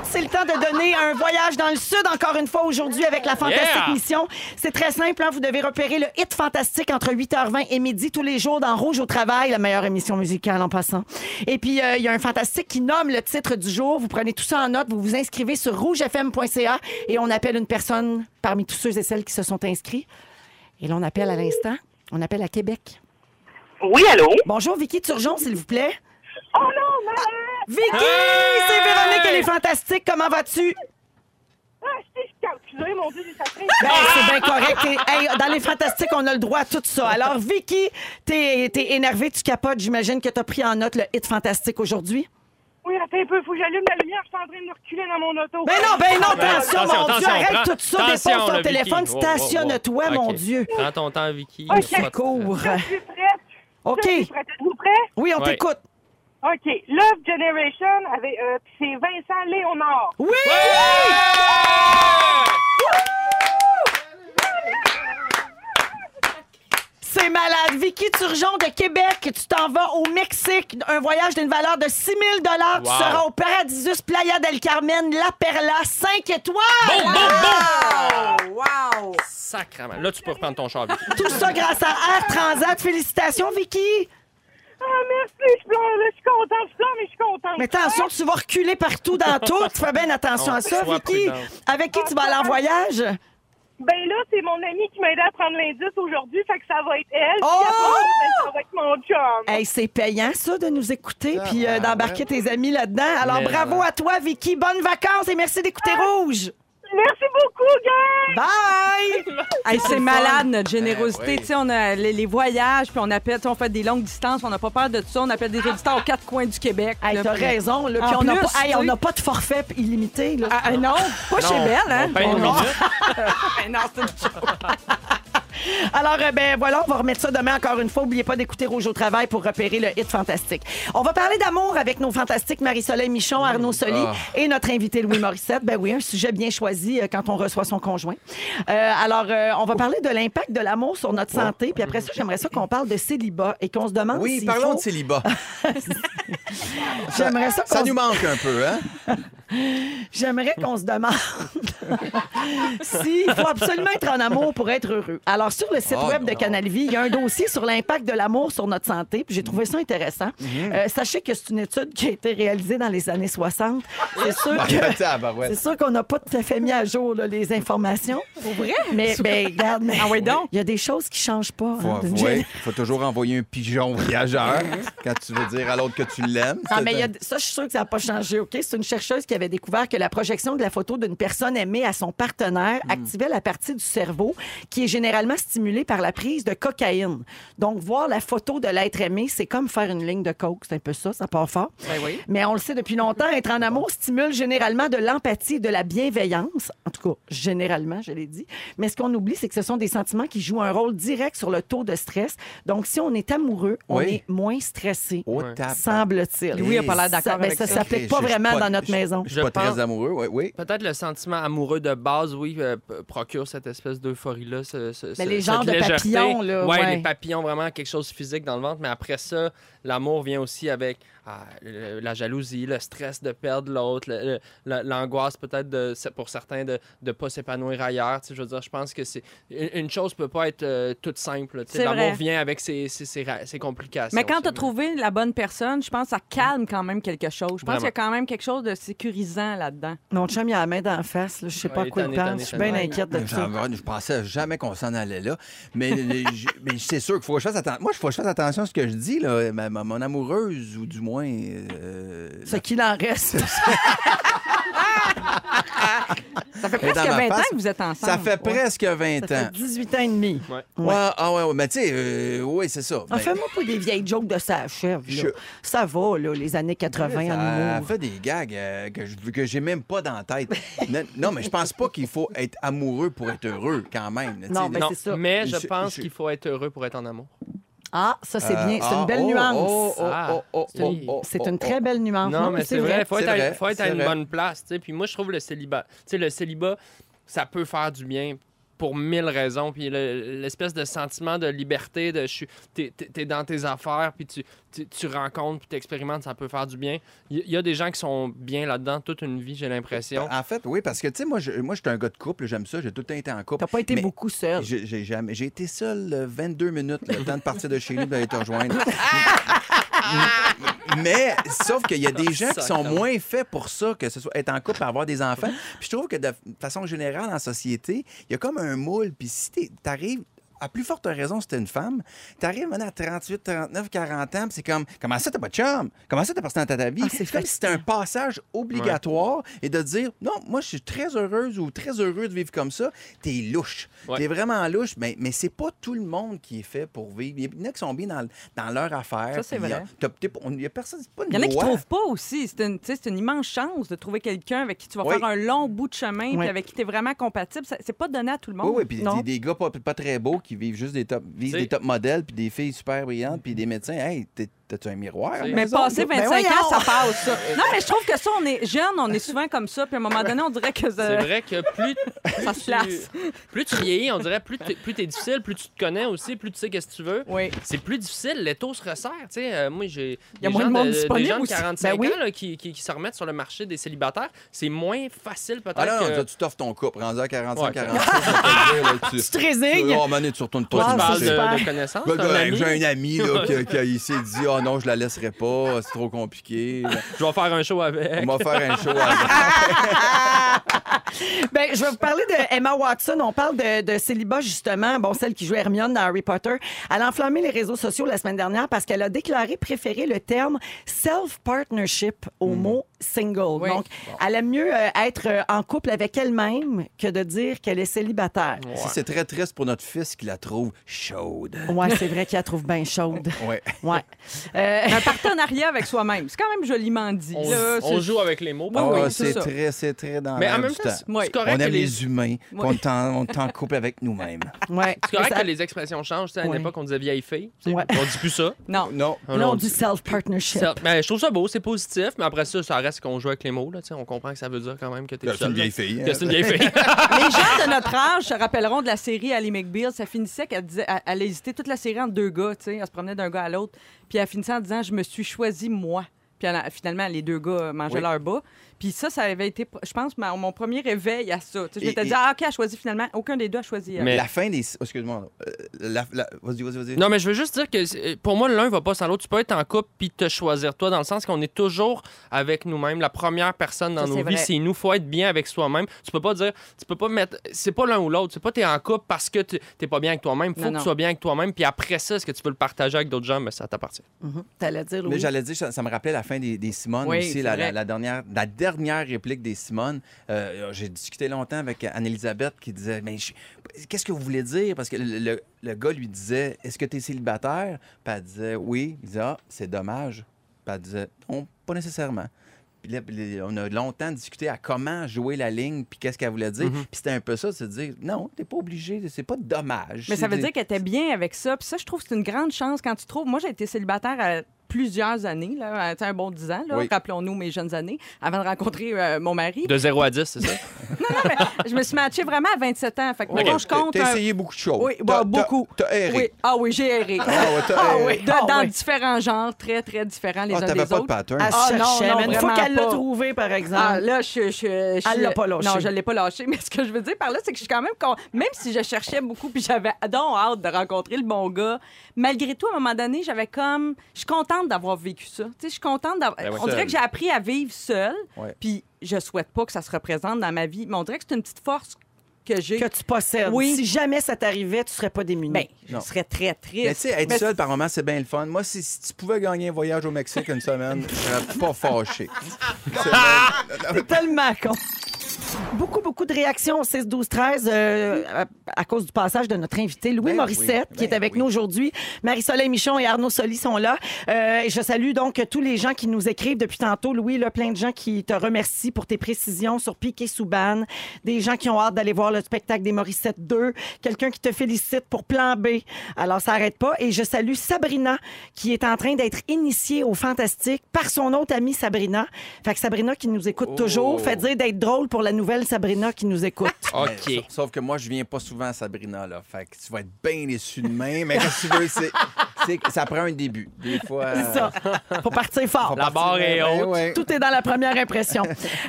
B: C'est le temps de donner un voyage dans le sud, encore une fois, aujourd'hui, avec la fantastique
A: Yeah!
B: mission. C'est très simple. hein. Vous devez repérer le hit fantastique entre 8h20 et midi tous les jours dans Rouge au travail, la meilleure émission musicale en passant. Et puis, euh, il y a un fantastique qui nomme le titre du jour. Vous prenez tout ça en note, vous vous inscrivez sur rougefm.ca et on appelle une personne parmi tous ceux et celles qui se sont inscrits. Et là, on appelle à l'instant. On appelle à Québec.
E: Oui, allô?
B: Bonjour, Vicky Turgeon, s'il vous plaît.
E: Oh non, maman!
B: Vicky!
A: Hey!
B: C'est Véronique, elle est fantastique. Comment vas-tu?
E: Ah, je t'ai calculé, mon Dieu.
B: Ben, c'est bien correct. Hey, dans les fantastiques, on a le droit à tout ça. Alors, Vicky, t'es es énervée, tu capotes. J'imagine que t'as pris en note le hit fantastique aujourd'hui.
E: Oui, attends un peu, faut que j'allume la lumière, je suis en train de me reculer dans mon auto.
B: Ben non, ben non,
A: Ben,
B: attention,
A: attention,
B: mon Dieu,
A: attention,
B: arrête
A: prends-
B: tout ça, dépose ton
A: là,
B: téléphone, stationne-toi, mon. Dieu.
A: Prends ton temps, Vicky.
E: Ok.
B: Cours.
E: Je suis prête.
B: OK.
E: Je suis prête. Êtes-vous prêts?
B: Oui, on
A: Ouais.
B: t'écoute.
E: OK. Love Generation, avec, euh, puis c'est Vincent Léonard.
B: Oui! C'est malade. Vicky Turgeon de Québec, tu t'en vas au Mexique. Un voyage d'une valeur de 6 000 Tu
A: Wow.
B: seras au Paradisus Playa del Carmen, La Perla, 5 étoiles.
A: Boum, boum, boum!
D: Wow!
A: Sacrement. Là, tu peux reprendre ton char, Vicky.
B: Tout ça grâce à Air Transat. Félicitations, Vicky.
E: Ah, merci, je pleure, là, je suis contente, je pleure, mais je suis contente.
B: Mais attention, tu vas reculer partout dans tout. Fais bien attention à ça, Vicky. Avec qui tu vas aller en voyage?
E: Ben là, c'est mon amie qui m'a aidé à prendre l'indice aujourd'hui, fait que ça va être elle.
B: Oh!
E: Puis après, ben, ça va être mon chum.
B: Hey, c'est payant, ça, de nous écouter
C: Ah,
B: puis euh,
C: ouais,
B: d'embarquer tes amis là-dedans. Alors,
A: Mais,
B: bravo à toi, Vicky. Bonnes vacances et merci d'écouter Rouge.
E: Merci beaucoup, gars!
B: Bye!
D: Hey, c'est malade, notre générosité.
C: Eh oui.
D: Tu sais, on a les, les voyages, puis on appelle, tu sais, on fait des longues distances, on n'a pas peur de tout ça. On appelle des auditeurs aux quatre coins du Québec.
B: Hey,
D: là,
B: t'as
D: puis-
B: raison. Là,
D: En
B: puis on n'a
D: plus,
B: pas, hey,
D: tu
B: on
D: sais-
B: n'a pas de forfait illimité. Là.
D: Ah, ah, non, pas chez Belle, hein?
A: On paye nos
D: non. Ben c'est une chose.
B: Alors, euh, ben voilà, on va remettre ça demain encore une fois. N'oubliez pas d'écouter Rouge au travail pour repérer le hit fantastique. On va parler d'amour avec nos fantastiques Marie-Soleil Michon, Arnaud Soli
C: Ah.
B: et notre invité Louis Morissette. Ben oui, un sujet bien choisi euh, quand on reçoit son conjoint. Euh, alors, euh, on va parler de l'impact de l'amour sur notre santé. Puis après ça, j'aimerais ça qu'on parle de célibat et qu'on se demande
C: Oui, parlons
B: faut-
C: de célibat.
B: J'aimerais ça
C: Ça
B: qu'on
C: nous manque un peu, hein?
B: J'aimerais qu'on se demande s'il faut absolument être en amour pour être heureux. Alors, sur le site
C: Oh
B: web de. Canal Vie, il y a un dossier sur l'impact de l'amour sur notre santé. Puis j'ai trouvé ça intéressant.
C: Mhm.
B: Euh, sachez que c'est une étude qui a été réalisée dans les années 60. C'est sûr
C: Ah, tabarouette.
B: C'est sûr qu'on n'a pas tout à fait mis à jour là, les informations. Pour vrai? Mais ben, regarde, mais
D: Ah oui, donc?
B: il y a des choses qui changent pas. hein,
C: Faut, ouais, toujours envoyer un pigeon voyageur quand tu veux dire à l'autre que tu l'aimes.
B: Ah,
C: C'est-
B: mais il y a- ça, je suis sûre que ça n'a pas changé, OK? C'est une chercheuse qui avait découvert que la projection de la photo d'une personne aimée à son partenaire
C: Hmm.
B: activait la partie du cerveau qui est généralement stimulée par la prise de cocaïne. Donc, voir la photo de l'être aimé, c'est comme faire une ligne de coke. C'est un peu ça, ça part fort.
D: Ben oui.
B: Mais on le sait depuis longtemps, être en amour stimule généralement de l'empathie et de la bienveillance. En tout cas, généralement, je l'ai dit. Mais ce qu'on oublie, c'est que ce sont des sentiments qui jouent un rôle direct sur le taux de stress. Donc, si on est amoureux, on
C: Oui.
B: est moins stressé.
C: Oh.
B: Semble-t-il.
D: Louis a pas l'air d'accord
B: Ça, ben,
D: avec
B: ça
D: ça.
B: s'applique pas vraiment
C: pas-
B: dans notre
C: je-
B: maison.
C: Je suis pas
A: pense-
C: très amoureux, oui. oui.
A: Peut-être le sentiment amoureux de base, oui, euh, procure cette espèce d'euphorie-là. ce- ce- ce-
B: les genres de papillons, là,
A: Ouais,
B: ouais.
A: les papillons, vraiment quelque chose de physique dans le ventre. Mais après ça, l'amour vient aussi avec ah, le- la jalousie, le stress de perdre l'autre, l'angoisse peut-être de, pour certains de ne pas s'épanouir ailleurs. Tu sais, je veux dire, je pense que c'est une une chose peut pas être euh, toute simple. tu sais.
D: C'est
A: L'amour vient avec ses, ses- ses ra- ses complications.
D: Mais quand tu as trouvé la bonne personne, je pense que ça calme quand même quelque chose. Je pense qu'il y a quand même quelque chose de sécurisant là-dedans.
B: Mon chum, il a la main d'en face. là. Je sais pas
A: Ouais,
B: à quoi il pense. Je suis bien inquiète de ça.
C: Je pensais jamais qu'on s'en allait là. Mais, c'est sûr qu'il faut que je fasse attention. Moi, il faut que je fasse attention à ce que je dis. Là. Ma, ma- mon amoureuse, ou du moins. Euh,
B: Ce qu'il en reste.
D: Ça fait presque
C: dans ma
D: 20 ans
C: face.
D: que vous êtes ensemble.
C: ça fait presque 20
B: Ça fait
C: ans.
B: 18 ans et demi.
A: Ouais.
C: Ouais, ah ouais, ouais, mais tu sais, euh, oui, c'est ça.
B: Ah,
C: Ben,
B: Fais-moi pas des vieilles jokes de sa chèvre. là.
C: Je-
B: Ça va, là, les années 80 en
C: Elle
B: humour.
C: fait des gags euh, que, j'ai même pas dans la tête. non, non, mais je pense pas qu'il faut être amoureux pour être heureux, quand même.
B: Non, ben,
A: Non,
B: c'est ça.
A: mais je,
C: Je-
A: pense
C: je-
A: qu'il faut être heureux pour être en amour.
B: Ah, ça, c'est
C: Euh,
B: bien. C'est
C: ah,
B: une belle
C: oh,
B: nuance.
C: oh, oh,
A: Ah,
C: oh, oh,
B: C'est une, très belle nuance.
A: Non, mais c'est vrai, il faut être, à,
C: vrai,
A: faut être à
C: c'est
A: une
C: vrai.
A: bonne place. tu sais. Puis moi, je trouve le célibat. Tu sais, le célibat, ça peut faire du bien pour mille raisons. Puis le- l'espèce de sentiment de liberté, de je suis, t'es, t'es- t'es dans tes affaires, puis tu, tu, tu rencontres, puis tu expérimentes, ça peut faire du bien. Il y, a des gens qui sont bien là-dedans toute une vie, j'ai l'impression.
C: En fait, oui, parce que, tu sais, moi, je, moi, j'étais un gars de couple, j'aime ça, j'ai tout le temps été en couple.
B: T'as pas été
C: Mais
B: beaucoup seul.
C: J'ai jamais, j'ai été seul euh, 22 minutes, le temps de partir de chez nous, d'aller te rejoindre. Mais, sauf qu'il y a des gens qui sont moins faits pour ça, que ce soit être en couple et avoir des enfants. Puis je trouve que de façon générale, en société, il y a comme un moule. Puis si t'arrives à plus forte raison, t'es une femme, t'arrives maintenant à 38, 39, 40 ans, c'est comme, comment ça, t'as pas de chum? Comment ça, t'as personne dans ta vie?
B: Ah, c'est
C: comme si c'était un passage obligatoire et de dire, non, moi, je suis très heureuse ou très heureux de vivre comme ça. T'es louche.
A: Ouais.
C: T'es vraiment louche, mais, mais c'est pas tout le monde qui est fait pour vivre. Il y en a qui sont bien dans, dans leur affaire.
D: Ça, c'est vrai.
C: t'es Il y a personne, pas une
D: Il y en a qui trouvent pas aussi. C'est une, une immense chance de trouver quelqu'un avec qui tu vas
C: Oui.
D: faire un long bout de chemin puis avec qui tu es vraiment compatible. C'est pas donné à tout le monde.
C: Oui, oui, puis des gars pas, pas très beaux qui vivent juste des top,
A: T'sais-
C: des top modèles, puis des filles super brillantes, puis des médecins. Hey, t'es- t'as-tu un miroir? à la
A: T'sais-
D: Mais
C: maison?
D: passer
C: Ben
D: 25 ans,
C: voyons!
D: ça passe, ça. Non, mais je trouve que ça, on est jeune, on est souvent comme ça, puis à un moment donné, on dirait que ça,
A: C'est vrai que plus,
D: ça se place.
A: tu, plus tu vieillis, on dirait, plus t'es, plus t'es difficile, plus tu te connais aussi, plus tu sais qu'est-ce que tu veux.
D: Oui.
A: C'est plus difficile, les taux se resserrent. Tu sais, euh, moi, j'ai
B: Il y a
A: des
B: moins
A: gens
B: de monde
A: des
B: disponible
A: gens de
B: aussi.
A: 45
B: Ben oui.
A: ans là, qui, qui- qui se remettent sur le marché des célibataires. C'est moins facile peut-être
C: Ah non, non,
A: que...
C: toi, tu t'offres ton couple. Rendu à 45,
A: Ouais.
C: 46, ça fait dire, là, tu...
B: Tu te résignes.
C: Oh, mané, tu retournes
B: Toi,
C: pas.
A: tu
C: tu
B: Ah,
A: parles
B: super.
A: de, connaissances,
C: Ben,
A: t'as
C: ben,
A: ami?
C: J'ai un ami là, qui, qui- il s'est dit Oh non, je la laisserai pas, c'est trop compliqué.
A: Je vais faire un show avec.
C: On va faire un show avec.
B: Ben, je vais vous parler de Emma Watson. On parle de, de célibat, justement. Bon, celle qui joue Hermione dans Harry Potter. Elle a enflammé les réseaux sociaux la semaine dernière parce qu'elle a déclaré préférer le terme self-partnership au mot single.
D: Oui.
B: Donc, elle aime mieux euh, être euh, en couple avec elle-même que de dire qu'elle est célibataire.
C: Si c'est très triste pour notre fils qui la trouve chaude.
B: Ouais, c'est vrai qu'elle la trouve bien chaude.
C: Ouais.
B: Ouais. Euh,
D: Un partenariat avec soi-même. C'est quand même joliment dit.
A: On,
D: là.
A: on joue avec les mots.
C: Ah,
D: oui, c'est
C: très, c'est très dans
A: Mais en même temps,
C: temps.
D: Oui.
A: C'est correct
C: On
A: que
C: aime
A: les...
C: les humains, on est en- couple avec nous-mêmes.
B: Ouais.
A: C'est correct
B: Ça-
A: que les expressions changent. À une
B: Ouais.
A: époque, on disait vieille fille.
B: Ouais.
A: On dit plus ça.
D: Non.
C: Non.
B: Là, on dit self-partnership.
A: Ça- mais je trouve ça beau, c'est positif, mais après ça, ça reste qu'on joue avec les mots. Là, on comprend que ça veut dire quand même que t'es
C: C'est
A: seul.
C: une vieille fille.
A: Que c'est une vieille fille.
D: Les gens de notre âge se rappelleront de la série Ali McBeal. Ça finissait qu'elle elle, elle hésitait toute la série entre deux gars. Elle se promenait d'un gars à l'autre. Puis elle finissait en disant Je me suis choisi moi. Puis finalement, les deux gars mangeaient
C: Oui.
D: leur bas. Puis ça, ça avait été, je pense, ma- mon premier réveil à ça. Tu sais, je
C: Et-
D: m'étais dit
C: et-
D: Ah, OK, elle a choisi finalement. Aucun des deux a choisi. elle.
A: Mais-
C: La fin des. oh, Excuse-moi. euh, la- la- Vas-y, vas-y, vas-y.
A: Non, mais je veux juste dire que c'est- pour moi, l'un va pas sans l'autre. Tu peux être en couple puis te choisir toi, dans le sens qu'on est toujours avec nous-mêmes. La première personne dans
D: Ça,
A: nos
D: c'est
A: vies,
D: vrai.
A: c'est nous. faut être bien avec soi-même. Tu peux pas dire, tu peux pas mettre. C'est pas l'un ou l'autre. C'est pas t'es en couple parce que tu- t'es pas bien avec toi-même. Faut
D: Non,
A: que
D: non.
A: tu sois bien avec toi-même. Puis après ça, est-ce que tu veux le partager avec d'autres gens? Mais ça t'appartient.
B: Mhm. T'allais dire,
C: Mais
B: Louis?
C: j'allais dire, ça, ça me rappelait la fin des, des Simone
D: Oui,
C: aussi,
D: c'est
C: la,
D: vrai.
C: la- la dernière, la dernière réplique des Simone. Euh, J'ai discuté longtemps avec Anne-Elisabeth qui disait Mais qu'est-ce que vous voulez dire? Parce que le, le- le gars lui disait Est-ce que tu es célibataire? Puis elle disait Oui. Il disait Ah, c'est dommage. Puis elle disait Non, pas nécessairement. Puis là, puis on a longtemps discuté à comment jouer la ligne, puis qu'est-ce qu'elle voulait dire. Puis c'était un peu ça, c'est de dire non, t'es pas obligé, c'est pas dommage.
D: Mais ça veut
C: de-
D: dire qu'elle était bien avec ça. Puis ça, je trouve que c'est une grande chance quand tu trouves. Moi, j'ai été célibataire à plusieurs années, là, sais, un bon 10 ans, là,
C: Oui.
D: rappelons-nous mes jeunes années, avant de rencontrer euh, mon mari.
A: De 0 à 10, c'est ça?
D: Je me suis matchée vraiment à 27 ans. Fait que
C: Ok.
D: moi, je compte.
C: T'as essayé beaucoup de choses.
D: Oui, bah, beaucoup.
C: T'as erré.
D: Oui. Ah oui, j'ai erré.
C: Ah ouais, t'as
B: Ah
C: erré.
B: oui.
D: De-
B: Ah
D: dans différents genres, très, très différents les
C: Ah,
D: uns
C: t'avais
D: des
C: pas de
D: autres.
C: pattern.
B: Elle se
D: Ah, non,
B: cherchait,
D: non,
B: mais une fois qu'elle l'a trouvé, par exemple.
D: Ah, là, je, je, je-
B: Elle l'a pas lâché.
D: Non, je l'ai pas lâché. Mais ce que je veux dire par là, c'est que je suis quand même. con- Même si je cherchais beaucoup puis j'avais donc hâte de rencontrer le bon gars, malgré tout, à un moment donné, j'avais comme. Je suis contente d'avoir vécu ça. Tu sais, je suis contente d'avoir.
A: Ben ouais.
D: on dirait que j'ai appris à vivre seule.
C: Ouais.
D: Puis je souhaite pas que ça se représente dans ma vie. Mais on dirait que c'est une petite force que j'ai.
B: que tu possèdes.
D: Oui.
B: Si jamais ça t'arrivait, tu serais pas démuni.
D: Ben, je serais très triste.
C: Mais tu sais, être
D: Mais
C: seul par moment, c'est bien le fun. Moi, si, si tu pouvais gagner un voyage au Mexique une semaine, je serais pas fâché. C'est
B: tellement con. Beaucoup, beaucoup de réactions au 6, 12, 13 euh, à, à cause du passage de notre invité Louis
C: Ben
B: Morissette,
C: oui,
B: qui est
C: ben
B: avec
C: oui.
B: nous aujourd'hui. Marie-Soleil Michon et Arnaud Soli sont là. Euh, je salue donc tous les gens qui nous écrivent depuis tantôt. Louis, là, plein de gens qui te remercient pour tes précisions sur Piquet Souban. Des gens qui ont hâte d'aller voir le spectacle des Morissette 2. Quelqu'un qui te félicite pour Plan B. Alors, ça n'arrête pas. Et je salue Sabrina, qui est en train d'être initiée au fantastique par son autre amie Sabrina. Fait que Sabrina qui nous écoute
C: Oh.
B: toujours, fait dire d'être drôle pour la nouvelle Sabrina qui nous écoute.
A: OK.
C: Mais, sauf, sauf que moi, je viens pas souvent à Sabrina, là. Fait que tu vas être bien déçu demain. Mais que tu veux, c'est, ça prend un début. Des fois.
B: C'est ça. Faut partir fort.
A: La barre est haute.
C: ouais.
B: Tout est dans la première impression.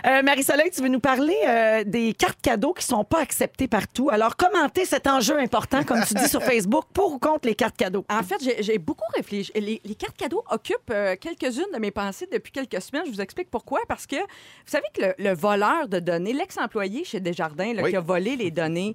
B: Euh, Marie-Soleil, tu veux nous parler euh, des cartes cadeaux qui sont pas acceptées partout. Alors, commentez cet enjeu important, comme tu dis sur Facebook, pour ou contre les cartes cadeaux.
D: En fait, j'ai- j'ai beaucoup réfléchi. Les, les cartes cadeaux occupent euh, quelques-unes de mes pensées depuis quelques semaines. Je vous explique pourquoi. Parce que vous savez que le, le voleur de données, l'ex-employé chez Desjardins, là,
C: Oui.
D: qui a volé les données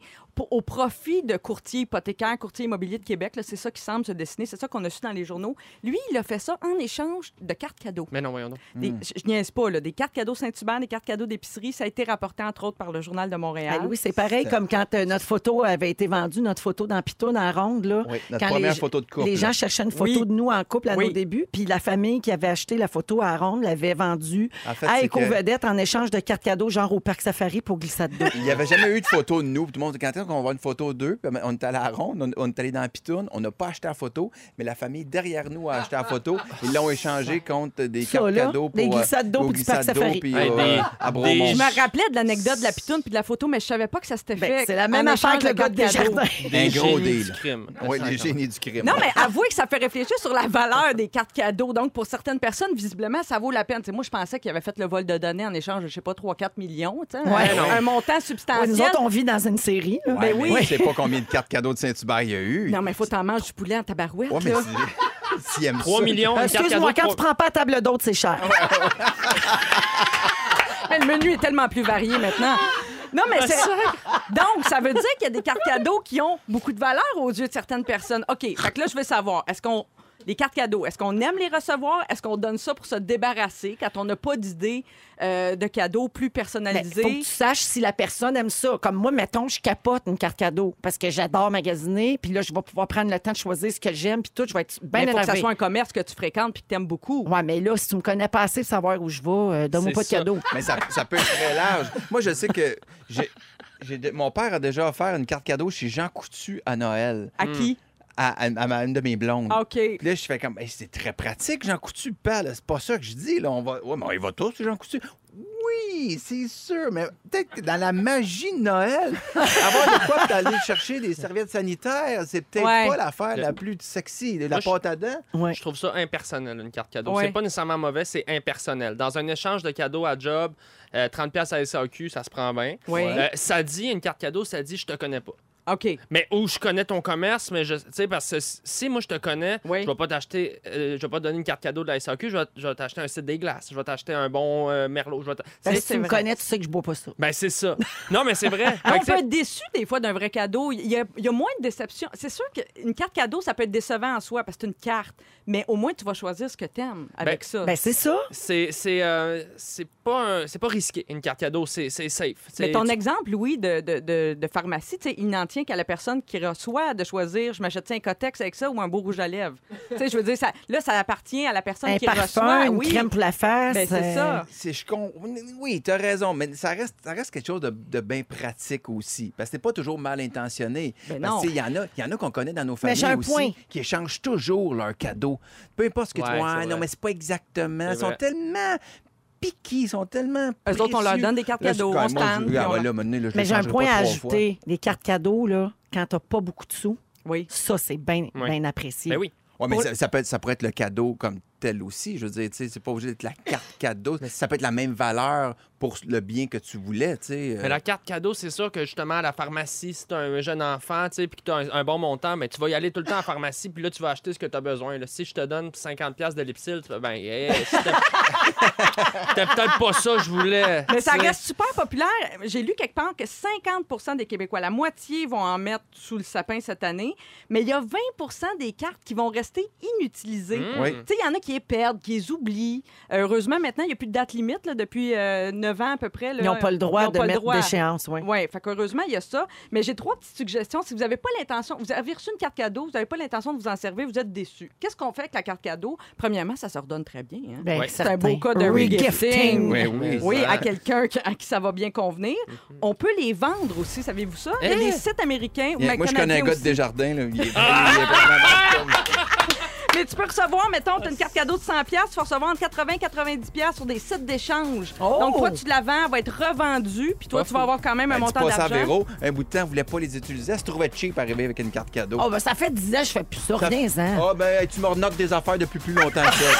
D: au profit de courtiers hypothécaires, courtiers immobiliers de Québec, c'est ça qui semble se dessiner, c'est ça qu'on a su dans les journaux. Lui, il a fait ça en échange de cartes cadeaux.
A: Mais non, voyons donc.
D: Des- je, je niaise pas, là, des cartes cadeaux Saint-Hubert, des cartes cadeaux d'épicerie. Ça a été rapporté, entre autres, par le Journal de Montréal.
B: Ah oui, c'est pareil comme quand euh, notre photo avait été vendue, notre photo dans Pitoune en ronde. Là,
C: Oui, notre
B: quand
C: première
B: les,
C: photo de couple,
B: Les
C: là.
B: gens cherchaient une photo
D: Oui.
B: de nous en couple à
D: Oui.
B: nos débuts, puis la famille qui avait acheté la photo à ronde l'avait vendue
C: En fait,
B: à Éco-Vedette en échange de cartes cadeaux, genre au Parc Safari pour glissade d'eau.
C: Il n'y avait jamais eu de photo de nous. Tout le monde, quand qu'on voit une photo d'eux? On est allé à la ronde, on, on est allé dans la pitoune, on n'a pas acheté la photo, mais la famille derrière nous a acheté la photo. Ils l'ont échangé contre des
B: Ça,
C: cartes
B: là,
C: cadeaux pour
B: des
C: euh,
B: glissades d'eau puis du Parc Safari.
C: puis,
A: Hey,
C: euh,
A: des-
C: à
A: des-.
D: Je me rappelais de l'anecdote de la pitoune puis de la photo, mais je savais pas que ça s'était
B: Ben,
D: fait.
B: c'est la même affaire que le
D: de
B: gars de. Desjardins.
C: Un gros deal.
A: du crime.
C: Oui, les génies du crime.
D: Non, mais avouez que ça fait réfléchir sur la valeur des cartes cadeaux. Donc, pour certaines personnes, visiblement, ça vaut la peine. Moi, je pensais qu'il avait fait le vol de données en échange de, je sais pas, 3-4 millions.
B: Ouais.
D: un, un montant
B: Ouais,
D: substantiel.
B: nous autres, on vit dans une série. là.
C: Ouais,
D: ben
C: mais
D: oui.
C: Je sais pas combien de cartes cadeaux de Saint-Hubert il y a eu.
D: Non, mais il faut t'en manger du poulet en tabarouette.
C: Ouais, mais
D: là.
C: si- s'ils aiment
A: 3
C: ça-
A: millions,
B: Excuse-moi, quand tu prends pas à table d'hôte, c'est cher.
D: Mais le menu est tellement plus varié maintenant. Non, mais c'est. Donc, ça veut dire qu'il y a des cartes cadeaux qui ont beaucoup de valeur aux yeux de certaines personnes. OK, fait que là, je veux savoir, est-ce qu'on. Les cartes cadeaux, est-ce qu'on aime les recevoir? Est-ce qu'on donne ça pour se débarrasser quand on n'a pas d'idée euh, de cadeaux plus
B: Mais faut
D: personnalisés?
B: que tu saches si la personne aime ça. Comme moi, mettons, je capote une carte cadeau parce que j'adore magasiner, puis là, je vais pouvoir prendre le temps de choisir ce que j'aime, puis tout, je vais être bien
D: Il faut que ça soit un commerce que tu fréquentes puis que tu aimes beaucoup.
B: Ouais, mais là, si tu me connais pas assez pour savoir où je vais, euh, donne-moi pas de
A: ça.
B: cadeau.
C: Mais ça, ça peut être très large. Moi, je sais que j'ai, mon père a déjà offert une carte cadeau chez Jean Coutu à Noël,
D: À qui?
C: À, à- une de mes blondes.
D: Ah, OK.
C: Puis là, je fais comme, Hey, c'est très pratique, Jean Coutu parle. C'est pas ça que je dis, là. On va, ouais, mais on y va tous, Jean Coutu. Oui, c'est sûr, mais peut-être que dans la magie de Noël, avoir de quoi pour aller chercher des serviettes sanitaires, c'est peut-être
D: Ouais.
C: pas l'affaire la plus sexy. La
A: Moi, je-
C: pâte à dents.
B: Ouais.
A: Je trouve ça impersonnel, une carte cadeau.
D: Ouais.
A: C'est pas nécessairement mauvais, c'est impersonnel. Dans un échange de cadeaux à job, euh, 30$ piastres à SAQ, ça se prend bien.
D: Oui.
A: Euh, ça dit, une carte cadeau, ça dit, je te connais pas.
D: OK.
A: Mais où je connais ton commerce, mais je, tu sais, parce que si moi je te connais,
D: Oui.
A: je vais pas t'acheter, euh, je vais pas te donner une carte cadeau de la SAQ, je vais, je vais t'acheter un site des glaces, je vais t'acheter un bon euh, merlot, je vais t'a-
B: Ben,
A: C'est-
B: si tu me connais, tu sais que je bois pas ça.
A: Ben c'est ça. Non mais c'est vrai.
D: On peut être déçu des fois d'un vrai cadeau. Il y, a, il y a moins de déception. C'est sûr qu'une carte cadeau, ça peut être décevant en soi parce que c'est une carte. Mais au moins, tu vas choisir ce que tu aimes avec
A: Ben,
D: ça.
B: Ben, c'est ça.
A: c'est c'est euh, c'est pas un- c'est pas risqué une carte cadeau, c'est safe.
D: Mais ton
A: tu-
D: exemple, Louis, de, de, de, de pharmacie, il n'en tient qu'à la personne qui reçoit de choisir je m'achète un cotex avec ça ou un beau rouge à lèvres. tu sais, je veux dire, ça, là, ça appartient à la personne
B: Un
D: qui
B: parfum,
D: reçoit.
B: une
D: oui.
B: crème pour la face.
D: Ben, c'est
B: euh,
D: ça.
C: C'est, je con- Oui, tu as raison, mais ça reste, ça reste quelque chose de, de bien pratique aussi. Parce que c'est pas toujours mal intentionné.
D: Ben
C: Parce il y en a, il y en a qu'on connaît dans nos familles
B: un
C: aussi,
B: point.
C: qui échangent toujours leurs cadeaux. Peu importe ce que tu vois,
A: c'est
C: non,
A: vrai.
C: mais c'est pas exactement. Ils sont
A: vrai.
C: tellement piqués, ils sont tellement.
D: Eux autres, on leur donne des cartes cadeaux, on puis
C: ah, je
B: Mais j'ai un point à ajouter. Les cartes cadeaux, là, quand t'as pas beaucoup de sous,
D: Oui.
B: ça, c'est bien apprécié.
A: Ben oui.
C: Ouais, mais
D: Pour-
C: ça, ça peut être, ça pourrait être le cadeau comme tel aussi. Je veux dire, tu sais, c'est pas obligé d'être la carte cadeau. Ça peut être la même valeur pour le bien que tu voulais, tu sais.
A: Mais la carte cadeau, c'est sûr que justement, à la pharmacie, si tu as un jeune enfant, tu sais, puis que tu as un, un bon montant, mais tu vas y aller tout le temps à la pharmacie, puis là, tu vas acheter ce que tu as besoin. là. Si je te donne 50$ piastres de Lipsil, tu fais, ben, hey, c'était peut-être pas ça que je voulais.
D: Mais ça reste super populaire. J'ai lu quelque part que 50 des Québécois, la moitié, vont en mettre sous le sapin cette année, mais il y a 20 des cartes qui vont rester inutilisées.
A: Mmh.
D: Tu sais, il y en a qui les perdent, qui les oublient. Heureusement, maintenant, il n'y a plus de date limite là, depuis euh, 9 ans à peu près. là.
B: Ils n'ont pas le droit de
D: pas le
B: mettre
D: droit.
B: d'échéance. Oui.
D: Oui, fait qu'heureusement, il y a ça. Mais j'ai trois petites suggestions. Si vous n'avez pas l'intention, vous avez reçu une carte cadeau, vous n'avez pas l'intention de vous en servir, vous êtes déçu. Qu'est-ce qu'on fait avec la carte cadeau? Premièrement, ça se redonne très bien. hein.
B: Ben,
A: Ouais.
D: C'est un beau cas de
B: Regifting.
C: Oui, oui.
D: Oui, à quelqu'un à qui ça va bien convenir. On peut les vendre aussi, savez-vous ça? Il y a
A: Eh!
D: des sites américains ou
C: Il y a- Moi, je connais un gars de. Desjardins. Là. Il est, il est vraiment
D: Mais tu peux recevoir, mettons, tu as une carte cadeau de 100 pièces, tu vas recevoir entre 80 et 90 pièces sur des sites d'échange.
B: Oh!
D: Donc, toi, tu la vends, elle va être revendue, puis toi,
A: Pas
D: tu vas
A: fou.
D: avoir quand même un
C: Ben, dis
D: montant
C: pas ça à
D: d'argent.
C: Véro. Un bout de temps, elle voulait pas les utiliser. Elle se trouvait cheap arriver avec une carte cadeau.
B: Oh, ben, ça fait 10 ans que je fais plus ça.
C: Ça-
B: Reviens-en.
C: Ah, ben, tu me renotes des affaires depuis plus longtemps que ça.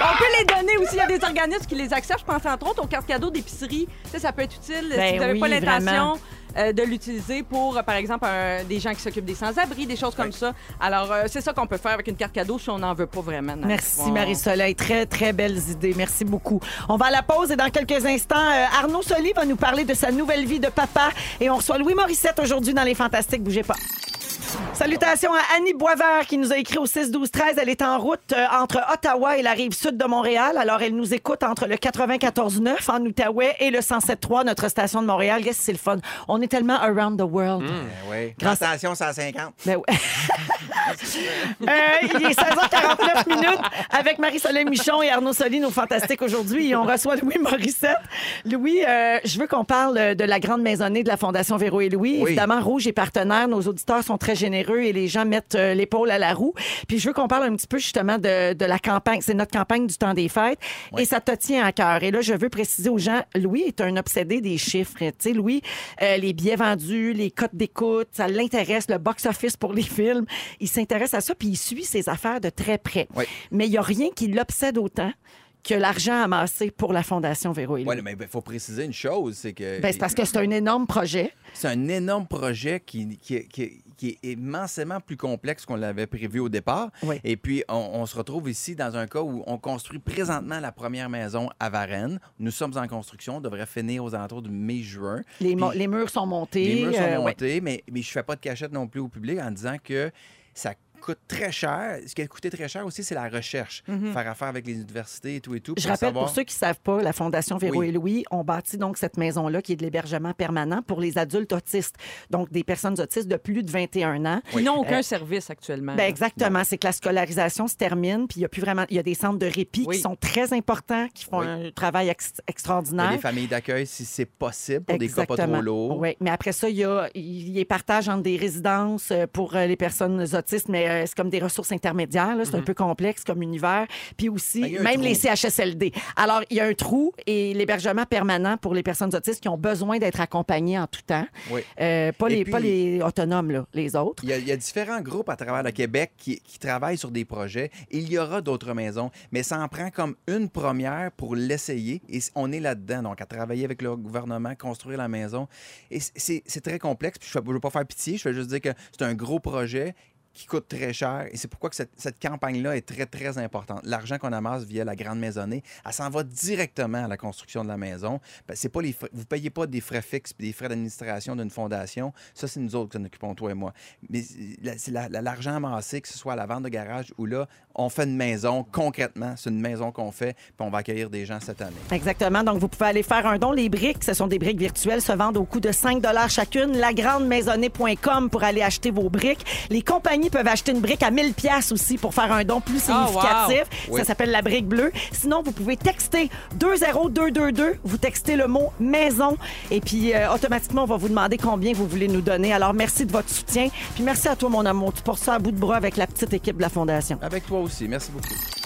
D: On peut les donner aussi. Il y a des organismes qui les acceptent. Je pense entre autres aux cartes cadeaux d'épicerie. Tu sais, ça peut être utile
B: Ben
D: si vous n'avez
B: oui,
D: pas l'intention
B: vraiment.
D: Euh, de l'utiliser pour, euh, par exemple, un- des gens qui s'occupent des sans-abri, des choses comme ça. Alors, euh, c'est ça qu'on peut faire avec une carte cadeau si on n'en veut pas vraiment.
B: Merci. Marie-Soleil. Très, très belles idées. Merci beaucoup. On va à la pause et dans quelques instants, euh, Arnaud Soli va nous parler de sa nouvelle vie de papa. Et on reçoit Louis Morissette aujourd'hui dans Les Fantastiques. Bougez pas. Salutations à Annie Boisvert qui nous a écrit au 6-12-13. Elle est en route euh, entre Ottawa et la rive sud de Montréal. Alors, elle nous écoute entre le 94.9 en Outaouais et le 107.3, notre station de Montréal. Que c'est le fun? On est tellement around the world.
C: Ben oui.
B: Grâce
C: Attention, 150.
B: Ben ouais. Euh, il est 16h49 minutes avec Marie-Soleil Michon et Arnaud Soli, nos fantastiques aujourd'hui. Et on reçoit Louis Morissette. Louis, euh, je veux qu'on parle de la grande maisonnée de la Fondation Véro et Louis.
C: Oui.
B: Évidemment, Rouge est partenaire. Nos auditeurs sont très généreux et les gens mettent euh, l'épaule à la roue. Puis je veux qu'on parle un petit peu justement de, de la campagne. C'est notre campagne du temps des fêtes. Et ça te tient à cœur. Et là, je veux préciser aux gens, Louis est un obsédé des chiffres. Tu sais, Louis, euh, les billets vendus, les cotes d'écoute, ça l'intéresse, le box-office pour les films. Il s'intéresse à ça, puis il suit ses affaires de très près.
C: Oui.
B: Mais il n'y a rien qui l'obsède autant que l'argent amassé pour la Fondation Véro et Louis.
C: Oui, mais il faut préciser une chose, c'est que
B: Ben, c'est parce que c'est un énorme projet.
C: c'est un énorme projet qui, qui, qui- qui est immensément plus complexe qu'on l'avait prévu au départ.
B: Oui.
C: Et puis, on, on se retrouve ici dans un cas où on construit présentement la première maison à Varennes. Nous sommes en construction, on devrait finir aux alentours du mai-juin.
B: Les, murs sont montés.
C: Les murs sont
B: euh, ouais.
C: montés, mais, mais je fais pas de cachette non plus au public en disant que ça coûte très cher. Ce qui a coûté très cher aussi, c'est la recherche. Faire affaire avec les universités et tout et tout.
B: Je
C: pour
B: rappelle,
C: savoir-
B: pour ceux qui ne savent pas, la Fondation Véro
C: Oui.
B: et Louis ont bâti donc cette maison-là qui est de l'hébergement permanent pour les adultes autistes, donc des personnes autistes de plus de 21 ans.
D: Ils n'ont aucun
B: Euh,
D: service actuellement.
B: Ben exactement, c'est que la scolarisation se termine, puis il y a plus vraiment, il y a des centres de répit
D: Oui.
B: qui sont très importants, qui font
C: Oui.
B: un travail ex- extraordinaire.
C: des familles d'accueil si c'est possible pour des cas pas trop lourds.
B: Oui, mais après ça, il y a il y a partage entre des résidences euh, pour euh, les personnes autistes, mais euh, c'est comme des ressources intermédiaires. C'est un peu complexe comme univers. Puis aussi,
C: Ben,
B: même les CHSLD. Alors, il y a un trou et l'hébergement permanent pour les personnes autistes qui ont besoin d'être accompagnées en tout temps.
C: Oui.
B: Euh, pas,
C: Et
B: les,
C: puis-
B: pas les autonomes, là, les autres.
C: Il y, a, il y a différents groupes à travers le Québec qui, qui travaillent sur des projets. Il y aura d'autres maisons, mais ça en prend comme une première pour l'essayer. Et on est là-dedans, donc à travailler avec le gouvernement, construire la maison. Et c'est très complexe. Puis je ne veux pas faire pitié, je veux juste dire que c'est un gros projet qui coûte très cher. Et c'est pourquoi que cette, cette campagne-là est très, très importante. L'argent qu'on amasse via la grande maisonnée, elle s'en va directement à la construction de la maison. Ben, pas les vous ne payez pas des frais fixes des frais d'administration d'une fondation. Ça, c'est nous autres qui s'en occupons, toi et moi. Mais c'est la- la- l'argent amassé, que ce soit à la vente de garage ou là, on fait une maison concrètement. C'est une maison qu'on fait, puis on va accueillir des gens cette année.
B: Exactement. Donc, vous pouvez aller faire un don. Les briques, ce sont des briques virtuelles, se vendent au coût de 5 chacune. Lagrandemaisonnée.com pour aller acheter vos briques. Les compagnies peuvent acheter une brique à 1000 pièces aussi pour faire un don plus
D: Ah,
B: significatif.
C: wow.
B: Ça
C: Oui.
B: s'appelle la brique bleue. Sinon, vous pouvez texter 20222. Vous textez le mot maison et puis euh, automatiquement, on va vous demander combien vous voulez nous donner. Alors, merci de votre soutien. Puis merci à toi, mon amour. Tu portes ça à bout de bras avec la petite équipe de la Fondation.
C: Avec toi aussi. Merci beaucoup.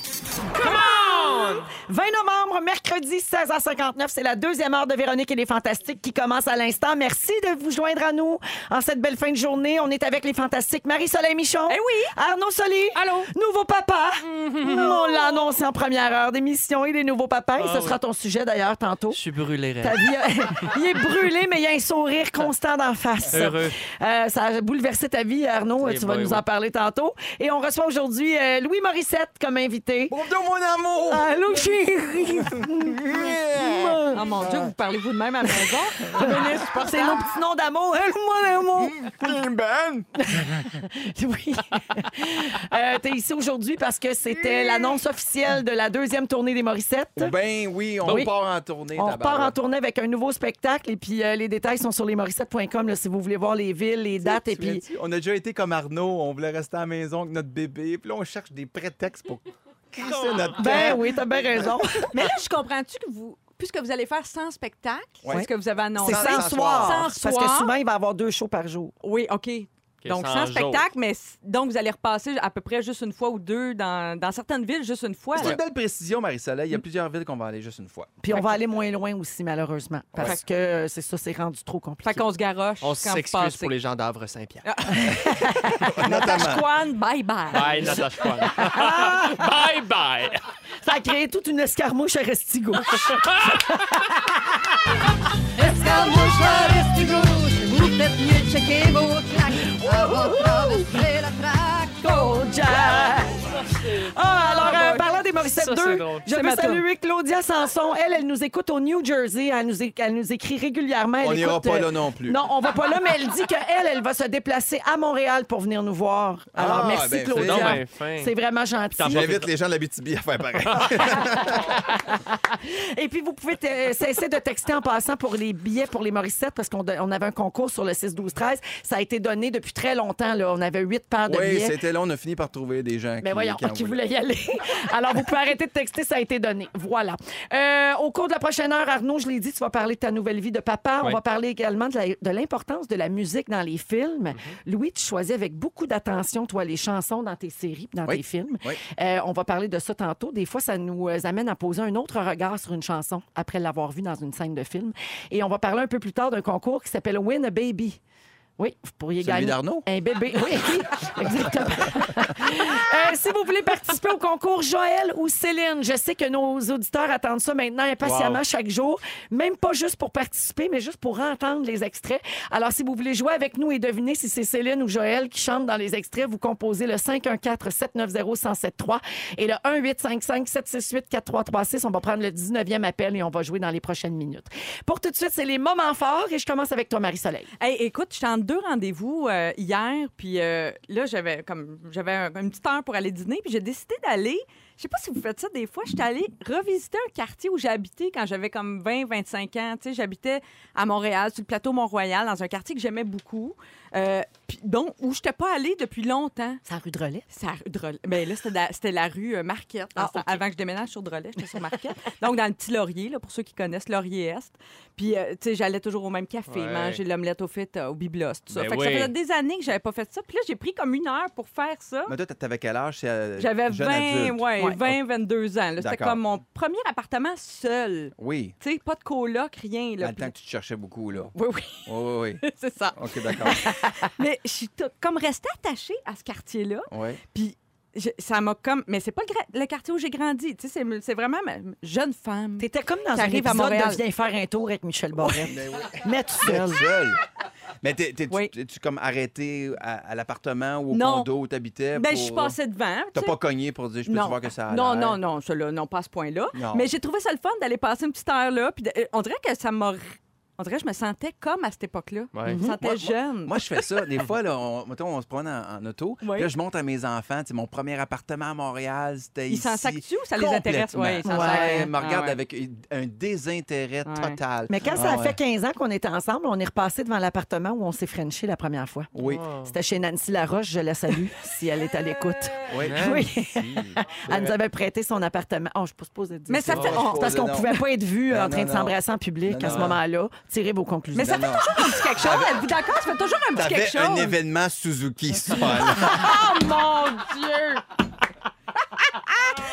B: 20 novembre, mercredi, 16h59. C'est la deuxième heure de Véronique et les Fantastiques qui commence à l'instant. Merci de vous joindre à nous en cette belle fin de journée. On est avec les Fantastiques Marie-Soleil Michon.
D: Eh oui.
B: Arnaud Soli.
D: Allô?
B: Nouveau papa. On l'a annoncé en première heure d'émission. Il est nouveau papa. et ce
A: Ah
B: sera ton sujet d'ailleurs tantôt.
A: Je suis brûlé,
B: Ta vie, euh, il est brûlé, mais il y a un sourire constant d'en face.
A: Heureux.
B: Euh, ça a bouleversé ta vie, Arnaud.
A: Eh
B: tu vas
A: ben
B: nous
A: oui.
B: en parler tantôt. Et on reçoit aujourd'hui euh, Louis Morissette comme invité.
C: Bonjour, mon amour!
B: Allô, chérie!
D: Oh mon Dieu, vous parlez vous de même à la maison?
B: C'est mon petit nom d'amour. Allô, mon amour!
C: Ben!
B: Oui. Euh, T'es ici aujourd'hui parce que c'était l'annonce officielle de la deuxième tournée des Morissettes.
C: Ben oui, on
B: Oui.
C: part en tournée.
B: On repart en tournée avec un nouveau spectacle et puis euh, les détails sont sur lesmorissettes.com si vous voulez voir les villes, les dates et puis?
C: On a déjà été comme Arnaud, on voulait rester à la maison avec notre bébé, puis là, on cherche des prétextes pour crisser notre
B: ben oui, t'as bien raison.
D: Mais là, je comprends-tu que vous, puisque vous allez faire 100 spectacles,
C: Ouais.
D: c'est ce que vous avez annoncé?
B: C'est
C: Sans-
B: sans
C: sans
B: soir.
D: soir.
B: Parce que souvent il va y avoir deux shows par jour.
D: Oui, OK. Donc,
A: 100
D: sans
A: jours.
D: spectacle, mais donc vous allez repasser à peu près juste une fois ou deux dans, dans certaines villes, juste une fois.
C: C'est une belle précision, Marie-Soleil. Il y a plusieurs villes qu'on va aller juste une fois.
B: Puis on va aller moins loin aussi malheureusement parce que euh, c'est ça c'est rendu trop compliqué.
D: Fait qu'on se garoche
A: On s'excuse pour les gens d'Avre Saint-Pierre.
C: Notamment.
D: Quan, bye bye.
A: Bye, Natasha Kwan. bye, bye.
B: Ça a créé toute une escarmouche à Restigo.
F: Escarmouche à Restigouche, vous faites mieux de checker vos otra vez me la.
B: Ah, alors, euh, parlant des Morissette
A: Ça,
B: 2,
A: c'est drôle.
B: je
D: C'est
B: veux
D: ma
B: saluer Claudia Sanson. Elle, elle nous écoute au New Jersey. Elle nous, é- elle nous écrit régulièrement. Elle
C: On n'ira
B: écoute,
C: pas
B: euh,
C: là non plus.
B: Non, on va pas là, mais elle dit qu'elle, elle va se déplacer à Montréal pour venir nous voir. Alors,
C: Ah,
B: merci,
C: ben,
B: Claudia.
A: c'est fin.
B: Vraiment gentil.
C: J'invite les gens de la BTB à faire pareil.
B: Et puis, vous pouvez te- cesser de texter en passant pour les billets pour les Morissettes parce qu'on on avait un concours sur le 6-12-13. Ça a été donné depuis très longtemps. Là. On avait huit paires de
C: oui,
B: billets.
C: c'était là, on a fini par trouver des gens
B: Mais
C: qui,
B: voyons,
C: qui en
B: qui
C: voulaient.
B: voulait y aller. Alors, vous pouvez arrêter de texter, ça a été donné. Voilà. Euh, au cours de la prochaine heure, Arnaud, je l'ai dit, tu vas parler de ta nouvelle vie de papa. On
A: Oui.
B: va parler également de l'importance de la musique dans les films.
C: Mm-hmm.
B: Louis, tu choisis avec beaucoup d'attention, toi, les chansons dans tes séries dans
C: Oui.
B: tes films.
C: Oui.
B: Euh, on va parler de ça tantôt. Des fois, ça nous euh, amène à poser un autre regard sur une chanson après l'avoir vue dans une scène de film. Et on va parler un peu plus tard d'un concours qui s'appelle Win a Baby. Oui, vous pourriez
C: Celui
B: gagner.
C: d'Arnaud?
B: Un bébé, oui, exactement. Euh, si vous voulez participer au concours Joël ou Céline, je sais que nos auditeurs attendent ça maintenant impatiemment
A: Wow.
B: chaque jour, même pas juste pour participer, mais juste pour entendre les extraits. Alors, si vous voulez jouer avec nous et deviner si c'est Céline ou Joël qui chante dans les extraits, vous composez le 514-790-1073 et le 1855-768-4336. On va prendre le 19e appel et on va jouer dans les prochaines minutes. Pour tout de suite, c'est les moments forts et je commence avec toi, Marie-Soleil.
D: Hey, écoute, je suis en deux rendez-vous euh, hier, puis euh, là, j'avais comme j'avais un- une petite heure pour aller dîner, puis j'ai décidé d'aller. Je sais pas si vous faites ça des fois. J'étais allée revisiter un quartier où j'habitais quand j'avais comme 20, 25 ans. Tu j'habitais à Montréal, sur le plateau Mont-Royal, dans un quartier que j'aimais beaucoup, euh, puis où je n'étais pas allée depuis longtemps.
B: C'est la rue Relais.
D: C'est la rue Drolet. Ben là, c'était la, c'était la rue euh, Marquette.
B: Ah,
D: Dans-. Avant que je déménage sur Drolet, j'étais sur Marquette. Donc, dans le petit Laurier, là, pour ceux qui connaissent, Laurier-Est. Puis, euh, tu sais, j'allais toujours au même café,
A: Ouais.
D: manger l'omelette au fit euh, au biblos, tout ça.
A: Ben
D: fait que ça faisait des années que j'avais pas fait ça. Puis là, j'ai pris comme une heure pour faire ça.
C: Mais toi, t'avais quel âge? Euh,
D: J'avais
C: jeune
D: 20,
C: adulte.
D: ouais,
B: Ouais.
D: 20, 22 ans. C'était comme mon premier appartement seul.
C: Oui.
D: Tu sais, pas de coloc, rien.
C: Dans
D: Là.
C: le temps que tu te cherchais beaucoup, là.
D: Oui, oui,
C: Oui, oui, oui.
D: c'est ça.
C: OK, d'accord.
D: Mais je suis t- comme restée attachée à ce quartier-là.
C: Oui.
D: Puis je- ça m'a comme. Mais c'est pas le, quartier où j'ai grandi. Tu sais, c'est- vraiment ma jeune femme.
B: T'étais comme dans un
D: arrive à
B: épisode
D: Montréal.
B: de Viens faire un tour avec Michel Barrette.
C: Mais oui.
B: Mais tout
C: Seul.
B: seul.
C: Mais t'es, t'es-
D: Oui.
C: tu comme arrêté à, à l'appartement ou au
D: Non.
C: condo où t'habitais?
D: Ben,
C: pour-
D: je suis passée devant.
C: T'as
D: tu
C: pas cogné pour dire, je peux
D: non.
C: voir que ça a
D: non, non, non, ça, là, non, pas à ce point-là.
C: Non.
D: Mais j'ai trouvé ça le fun d'aller passer une petite heure là. Puis de- euh, on dirait que ça m'a. On dirait que je me sentais comme à cette époque-là.
A: Ouais.
D: Je me sentais
C: Moi-
D: jeune.
C: Moi, je fais ça. Des fois, là, on, mettons, on se promène en, en auto.
D: Oui.
C: Là, je montre à mes enfants. sais, Mon premier appartement à Montréal, c'était
D: Ils s'en sacent-tu ou ça les intéresse? Ouais, ils s'en
B: Ouais.
D: sacent.
C: Ils me
D: Ah,
C: regardent
D: ouais.
C: avec un désintérêt
D: Ouais.
C: total.
B: Mais quand
C: Ah,
B: ça a
C: ouais.
B: fait 15 ans qu'on était ensemble, on est repassé devant l'appartement où on s'est frenché la première fois.
C: Oui.
A: Oh.
B: C'était chez Nancy Laroche, je la salue si elle est à l'écoute.
C: Oui.
B: Oui. Elle nous avait prêté son appartement. Oh, je suis pas supposée dire
D: Mais ça
B: ça.
D: fait.
C: Oh,
B: Parce qu'on
C: Non.
B: pouvait pas être vu
C: Non,
B: en train de s'embrasser en public à ce moment-là. Tirez vos conclusions.
D: Mais ça fait toujours un petit quelque chose. Êtes-vous d'accord? Ça fait toujours un petit quelque
C: T'avais un
D: chose.
C: événement Suzuki, ça.
D: Oh mon Dieu!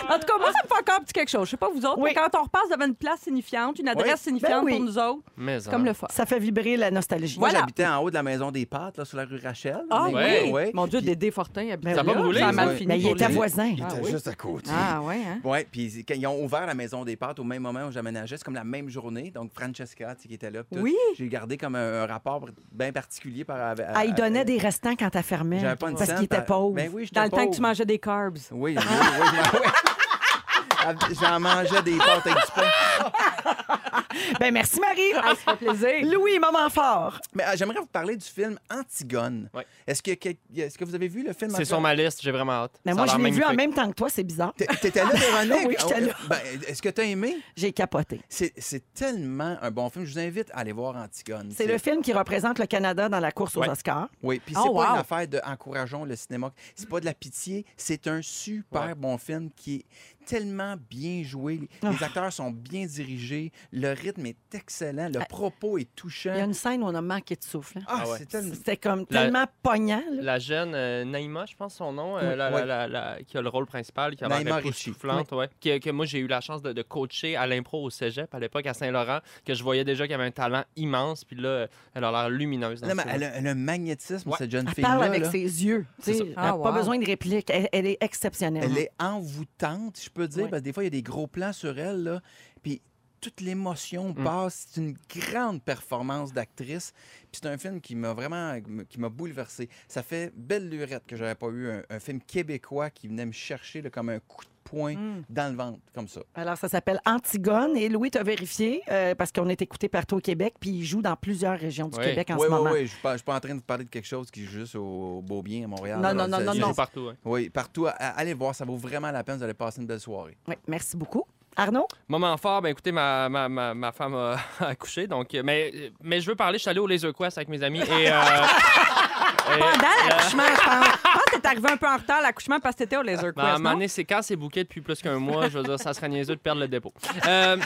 D: en tout cas, moi, ça me fait encore un petit quelque chose. Je sais pas vous autres,
B: Oui.
D: mais quand on repasse devant une place signifiante, une adresse
C: Oui.
D: signifiante
B: Ben oui.
D: pour nous autres,
A: Mais
D: c'est comme le fun.
B: Ça fait vibrer la nostalgie.
C: Moi,
D: Voilà.
C: j'habitais en haut de la maison des pâtes, là, sur la rue Rachel.
D: Ah
C: Mais-
A: Ouais.
D: oui!
C: Ouais.
D: Mon Dieu,
C: Puis-
D: Dédé Fortin habitait
B: Ça a
A: pas
D: là.
A: brûlé,
D: Ça a mal
C: Ouais.
D: fini
B: Mais il
D: pour
B: était
D: lui.
B: voisin.
C: Il
D: Ah
C: était
D: oui?
C: juste à côté.
D: Ah ouais, hein?
C: Oui, puis quand ils ont ouvert la maison des pâtes au même moment où j'aménageais, c'est comme la même journée. Donc, Francesca, tu sais, qui était là. puis tout.
D: Oui.
C: J'ai gardé comme un, un rapport bien particulier par avec.
B: Ah, il donnait des restants quand elle fermait.
C: J'avais pas une
B: Parce
C: scène,
B: qu'il était pauvre.
C: Ben oui, j'étais
D: Dans le temps que
C: pauvre.
D: tu mangeais des carbs.
C: Oui, oui, oui. je m'en- oui. Ah, J'en mangeais des pâtes avec du pain.
B: Ben, merci, Marie.
D: Ah, ça fait plaisir.
B: Louis, moment fort.
C: Mais euh, j'aimerais vous parler du film Antigone.
A: Ouais.
C: Est-ce que, que- est-ce que vous avez vu le film
A: C'est sur ma liste, j'ai vraiment hâte.
B: Mais
A: Ça
B: moi,
A: a
B: je
A: l'air
B: l'ai vu en
A: magnifique.
B: même temps que toi, c'est bizarre.
C: T'é- T'étais là, Véronique?
B: Oui, j'étais là.
C: Ben, est-ce que t'as aimé?
B: J'ai capoté.
C: C'est c'est tellement un bon film. Je vous invite à aller voir Antigone.
B: C'est le film qui représente le Canada dans la course aux
A: Ouais.
B: Oscars.
C: Oui, puis
D: Oh,
C: c'est pas
D: wow.
C: une affaire de encourageons le cinéma. C'est pas de la pitié. C'est un super
A: Ouais.
C: bon film qui est tellement bien joué. Les, les acteurs sont bien dirigés. Le rythme est excellent. Le
B: Ah.
C: propos est touchant.
B: Il y a une scène où on a manqué de souffle. hein.
C: Ah,
A: Ah ouais.
B: C'était comme
A: La-
B: tellement pognant. là.
A: La jeune euh, Naïma, je pense son nom, euh,
C: Oui.
A: la- la-
C: Oui.
A: la- la- qui a le rôle principal, qui a l'air
C: Ricci.
A: époustouflante, ouais. Que, que moi j'ai eu la chance de, de coacher à l'impro au cégep à l'époque à Saint-Laurent, que je voyais déjà qu'elle avait un talent immense, puis là, elle a l'air lumineuse. dans
C: Non, mais elle, a, elle a un magnétisme,
A: Ouais.
C: cette jeune
B: Elle
C: fille-là.
B: parle avec
C: là.
B: ses yeux. Elle
D: Ah,
B: n'a pas
D: wow.
B: besoin de réplique. Elle, elle est exceptionnelle.
C: Elle est envoûtante, je peux dire, parce que des fois, il y a des gros plans sur elle, là, puis toute l'émotion
A: Mm.
C: passe. C'est une grande performance d'actrice. Puis c'est un film qui m'a vraiment qui m'a bouleversé. Ça fait belle lurette que j'avais pas eu un, un film québécois qui venait me chercher là, comme un coup de poing
B: Mm.
C: dans le ventre, comme ça.
B: Alors, ça s'appelle Antigone. Et Louis t'a vérifié euh, parce qu'on est écouté partout au Québec. Puis il joue dans plusieurs régions du. Québec en
C: Oui,
B: ce
C: oui,
B: moment.
C: oui. Je suis pas, je suis pas en train de vous parler de quelque chose qui joue juste au, au Beaubien, à Montréal.
B: Non,
C: là.
B: non, non, non,
A: joue partout, ouais.
C: Oui, partout. Allez voir, ça vaut vraiment la peine. Vous allez passer une belle soirée.
B: Oui, merci beaucoup. Arnaud?
A: Moment fort, ben écoutez, ma, ma, ma, ma femme a accouché, donc, euh, mais, mais je veux parler, je suis allé au Laser Quest avec mes amis et... euh, et-
D: Pendant l'accouchement, je pense. Je pense que t'es arrivé un peu en retard à l'accouchement parce que t'étais au Laser
A: Ben, à un
D: Quest,
A: moment donné, c'est quand c'est bouquet depuis plus qu'un mois, je veux dire, ça serait niaiseux de perdre le dépôt. Euh,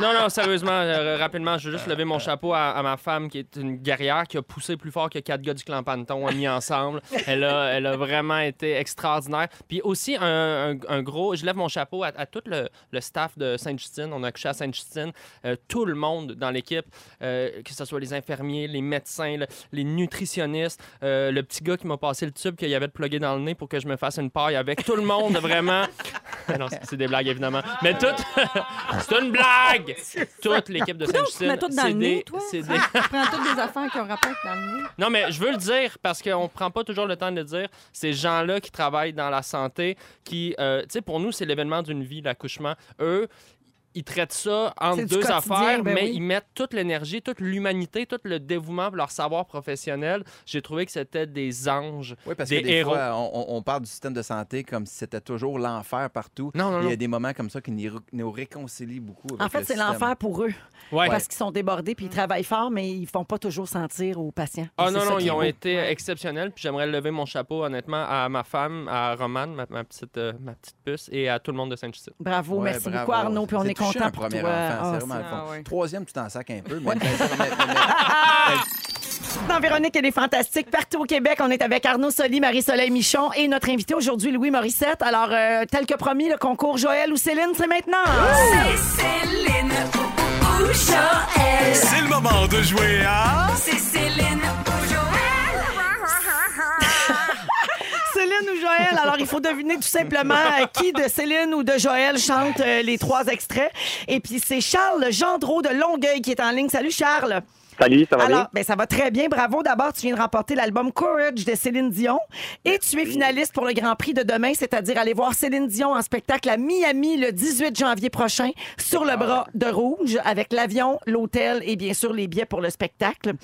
A: Non, non, sérieusement, euh, rapidement, je veux juste lever mon chapeau à, ma femme qui est une guerrière qui a poussé plus fort que quatre gars du clan Panton mis ensemble. Elle a, elle a vraiment été extraordinaire. Puis aussi, un, un- gros, je lève mon chapeau à, à tout le, le staff de Sainte-Justine. On a accouché à Sainte-Justine. Euh, tout le monde dans l'équipe, euh, que ce soit les infirmiers, les médecins, le- les nutritionnistes, le petit gars qui m'a passé le tube qu'il y avait de plugger dans le nez pour que je me fasse une paille avec. Tout le monde, vraiment. Non, c'est des blagues, évidemment. Mais tout. c'est une blague! Toute l'équipe de
D: mets tout dans le nez,
A: des-
D: toi?
A: c'est des-
D: Tu prends toutes des affaires qui ont rapport dans le nez.
A: Non, mais je veux le dire parce qu'on ne prend pas toujours le temps de le dire. Ces gens-là qui travaillent dans la santé, qui, euh, tu sais, pour nous, c'est l'événement d'une vie, l'accouchement. Eux, ils traitent ça entre deux affaires,
B: ben
A: mais
B: oui.
A: ils mettent toute l'énergie, toute l'humanité, tout le dévouement pour leur savoir professionnel. J'ai trouvé que c'était des anges.
C: Oui, parce
A: Des
C: que des
A: héros.
C: fois, on, parle du système de santé comme si c'était toujours l'enfer partout.
A: Non, non,
C: Il y
A: non.
C: a des moments comme ça qui nous, réconcilient beaucoup. avec
B: En fait,
C: le
B: c'est l'enfer pour eux.
A: Ouais.
B: Parce qu'ils sont débordés puis ils travaillent fort, mais ils font pas toujours sentir aux patients.
A: Ah
B: Et
A: non, non, ils ont
B: beau.
A: été exceptionnels. Puis j'aimerais lever mon chapeau, honnêtement, à ma femme, à Romane, ma, ma petite, euh, ma petite puce, et à tout le monde de Saint-Justine.
B: Bravo,
C: Ouais,
B: merci
C: bravo.
B: beaucoup Arnaud, puis on est content
C: un
B: pour
C: premier
B: toi.
C: enfant,
B: Ah,
C: c'est vraiment le
D: c'est-
C: fun.
D: Ah ouais.
C: Troisième, tu t'en sacs un peu, mais, mais- mais- mais-
B: Dans Véronique, elle est fantastique. Partout au Québec, on est avec Arnaud Soli, Marie-Soleil Michon et notre invité aujourd'hui, Louis Morissette. Alors, euh, tel que promis, le concours Joël ou Céline, c'est maintenant.
G: C'est Céline ou Joël.
H: C'est le moment de jouer à...
G: C'est Céline ou
B: Céline ou Joël? Alors, il faut deviner tout simplement euh, qui de Céline ou de Joël chante euh, les trois extraits. Et puis, c'est Charles Gendreau de Longueuil qui est en ligne. Salut, Charles.
I: Salut, ça va
B: Alors, ben, ça va très bien. Bravo. D'abord, tu viens de remporter l'album Courage de Céline Dion. Et tu es finaliste pour le Grand Prix de demain, c'est-à-dire aller voir Céline Dion en spectacle à Miami le 18 janvier prochain sur le bras de rouge avec l'avion, l'hôtel et bien sûr les billets pour le spectacle.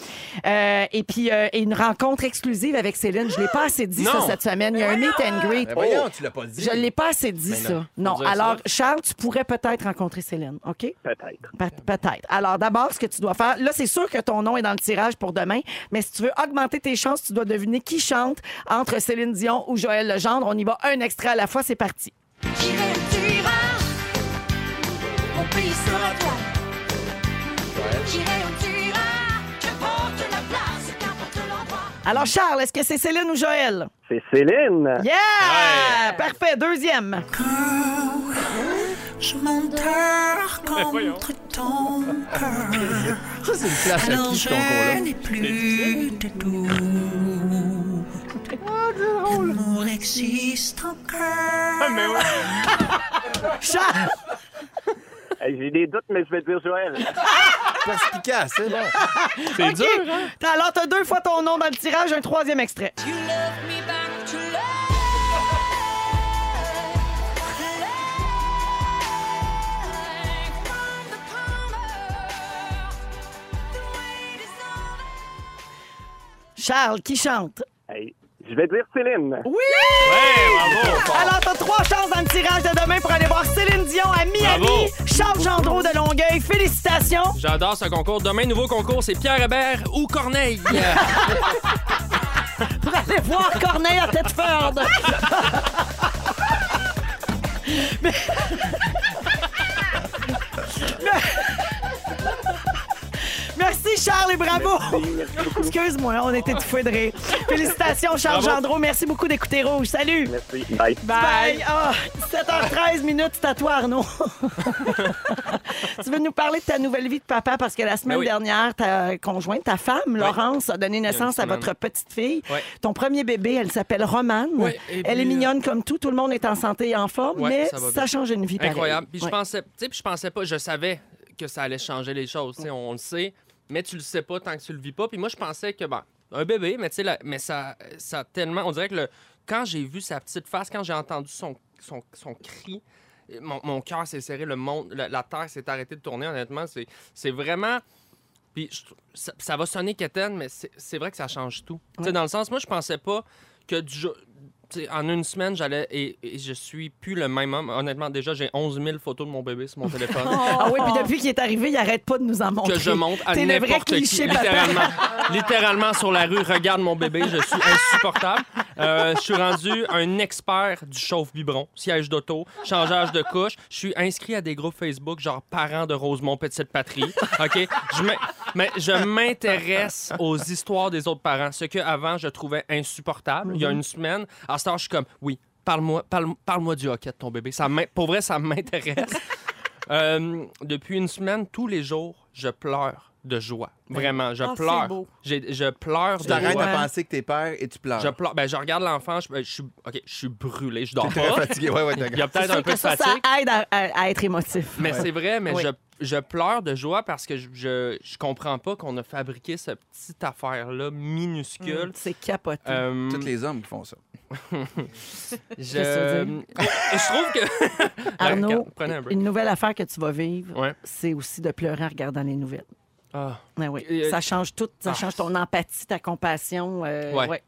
B: Euh, et puis, euh, et une rencontre exclusive avec Céline. Je l'ai pas assez dit ça cette semaine. Il y a un meet and greet.
C: Mais voyons, tu l'as pas dit.
B: Je ne l'ai pas assez dit,
A: Mais
B: ça.
A: non,
B: Alors,
A: ça.
B: Charles, tu pourrais peut-être rencontrer Céline, OK?
I: Peut-être.
B: Pe- Peut-être. Alors, d'abord, ce que tu dois faire, là, c'est sûr que ton nom est dans le tirage pour demain, mais si tu veux augmenter tes chances, tu dois deviner qui chante entre Céline Dion ou Joël Legendre. On y va un extrait à la fois, c'est parti.
G: J'irai où tu iras. Mon pays sera toi. J'irai où tu iras. Qu'importe la place, qu'importe l'endroit.
B: Alors, Charles, est-ce que c'est Céline ou Joël?
I: C'est Céline.
B: Yeah! Parfait. Deuxième.
H: Je m'endors
A: voyons.
H: contre ton cœur.
C: Ça, c'est une flash à
H: Alors
C: qui, ce
H: n'ai plus de doux. L'amour existe encore.
A: Mais ouais.
I: Hey, J'ai des doutes, mais je vais dire Joël.
C: Perspicace, c'est bon.
A: C'est dur, hein?
B: T'as- Alors, t'as deux fois ton nom dans le tirage, un troisième extrait.
G: You love me back to life.
B: Charles, qui chante?
I: Hey, je vais dire Céline.
B: Oui!
A: Ouais, bravo!
B: Alors, t'as trois chances dans le tirage de demain pour aller voir Céline Dion à Miami.
A: Bravo.
B: Charles Gendreau de Longueuil, félicitations.
A: J'adore ce concours. Demain, nouveau concours, c'est Pierre Hébert ou Corneille.
B: pour aller voir Corneille à Thetford. Mais- Mais- Merci Charles et bravo. Excuse-moi, on était tout foués de rire. Félicitations Charles
A: Bravo.
B: Gendreau, merci beaucoup d'écouter Rouge. Salut.
I: Merci. Bye.
B: Bye. Ah, 7h13 minutes, c'est à toi, Arnaud. tu veux nous parler de ta nouvelle vie de papa? Parce que la semaine
A: Ben oui.
B: dernière, ta conjointe, ta femme, Laurence, a donné naissance à votre petite fille. Ton premier bébé, elle s'appelle Romane. Elle est mignonne comme tout. Tout le monde est en santé et en forme, mais
A: ça
B: change une vie pareil.
A: Incroyable. Puis je pensais, tu sais, puis je pensais pas, je savais que ça allait changer les choses. On le sait, mais tu le sais pas tant que tu le vis pas. Puis moi, je pensais que, bon, un bébé, mais tu sais, mais ça, ça tellement. On dirait que le, quand j'ai vu sa petite face, quand j'ai entendu son, son, son cri, mon, mon cœur s'est serré, le monde, la, la terre s'est arrêtée de tourner, honnêtement. C'est, vraiment. Puis je ça, ça va sonner quétaine, mais c'est, vrai que ça change tout. Tu sais, Dans le sens, moi, je pensais pas que du jour. En une semaine, j'allais et, et je suis plus le même homme. Honnêtement, déjà, j'ai 11 000 photos de mon bébé sur mon téléphone.
B: Ah oui, puis depuis qu'il est arrivé, il arrête pas de nous en montrer.
A: que je monte à n'importe qui.
B: cliché.
A: Littéralement. littéralement sur la rue, regarde mon bébé, je suis insupportable. Euh, je suis rendu un expert du chauffe-biberon, siège d'auto, changeage de couche. Je suis inscrit à des groupes Facebook, genre parents de Rosemont Petite Patrie. OK? Je mais je m'intéresse aux histoires des autres parents, ce que avant je trouvais insupportable. Il y a une semaine, à ce temps, je suis comme, oui, parle-moi parle, parle du hockey de ton bébé. Ça pour vrai, ça m'intéresse. Euh, depuis une semaine, tous les jours, je pleure de joie. Vraiment, je
B: c'est
A: pleure. Je pleure
C: Tu
A: de
C: t'arrêtes
A: joie.
C: de penser que t'es père et tu pleures.
A: Je pleure. Ben, je regarde l'enfant, je, je suis, ok, je suis brûlé, je dors pas.
C: fatigué. Ouais, ouais,
A: Il y a
C: d'accord.
A: peut-être un peu de
B: ça, aide à, à- à être émotif.
A: Mais c'est vrai, mais
B: Oui.
A: je, je pleure de joie parce que je, je, je comprends pas qu'on a fabriqué cette petite affaire-là minuscule.
B: C'est capoté.
A: Euh,
C: Tous les hommes qui font ça.
A: Je, trouve que.
B: Arnaud, une nouvelle affaire que tu vas vivre,
A: Ouais.
B: c'est aussi de pleurer en regardant les nouvelles.
A: Ah.
B: Ah oui.
A: Euh,
B: ça change tout. Ça
A: ah.
B: change ton empathie, ta compassion. euh,
A: Ouais.
B: ouais.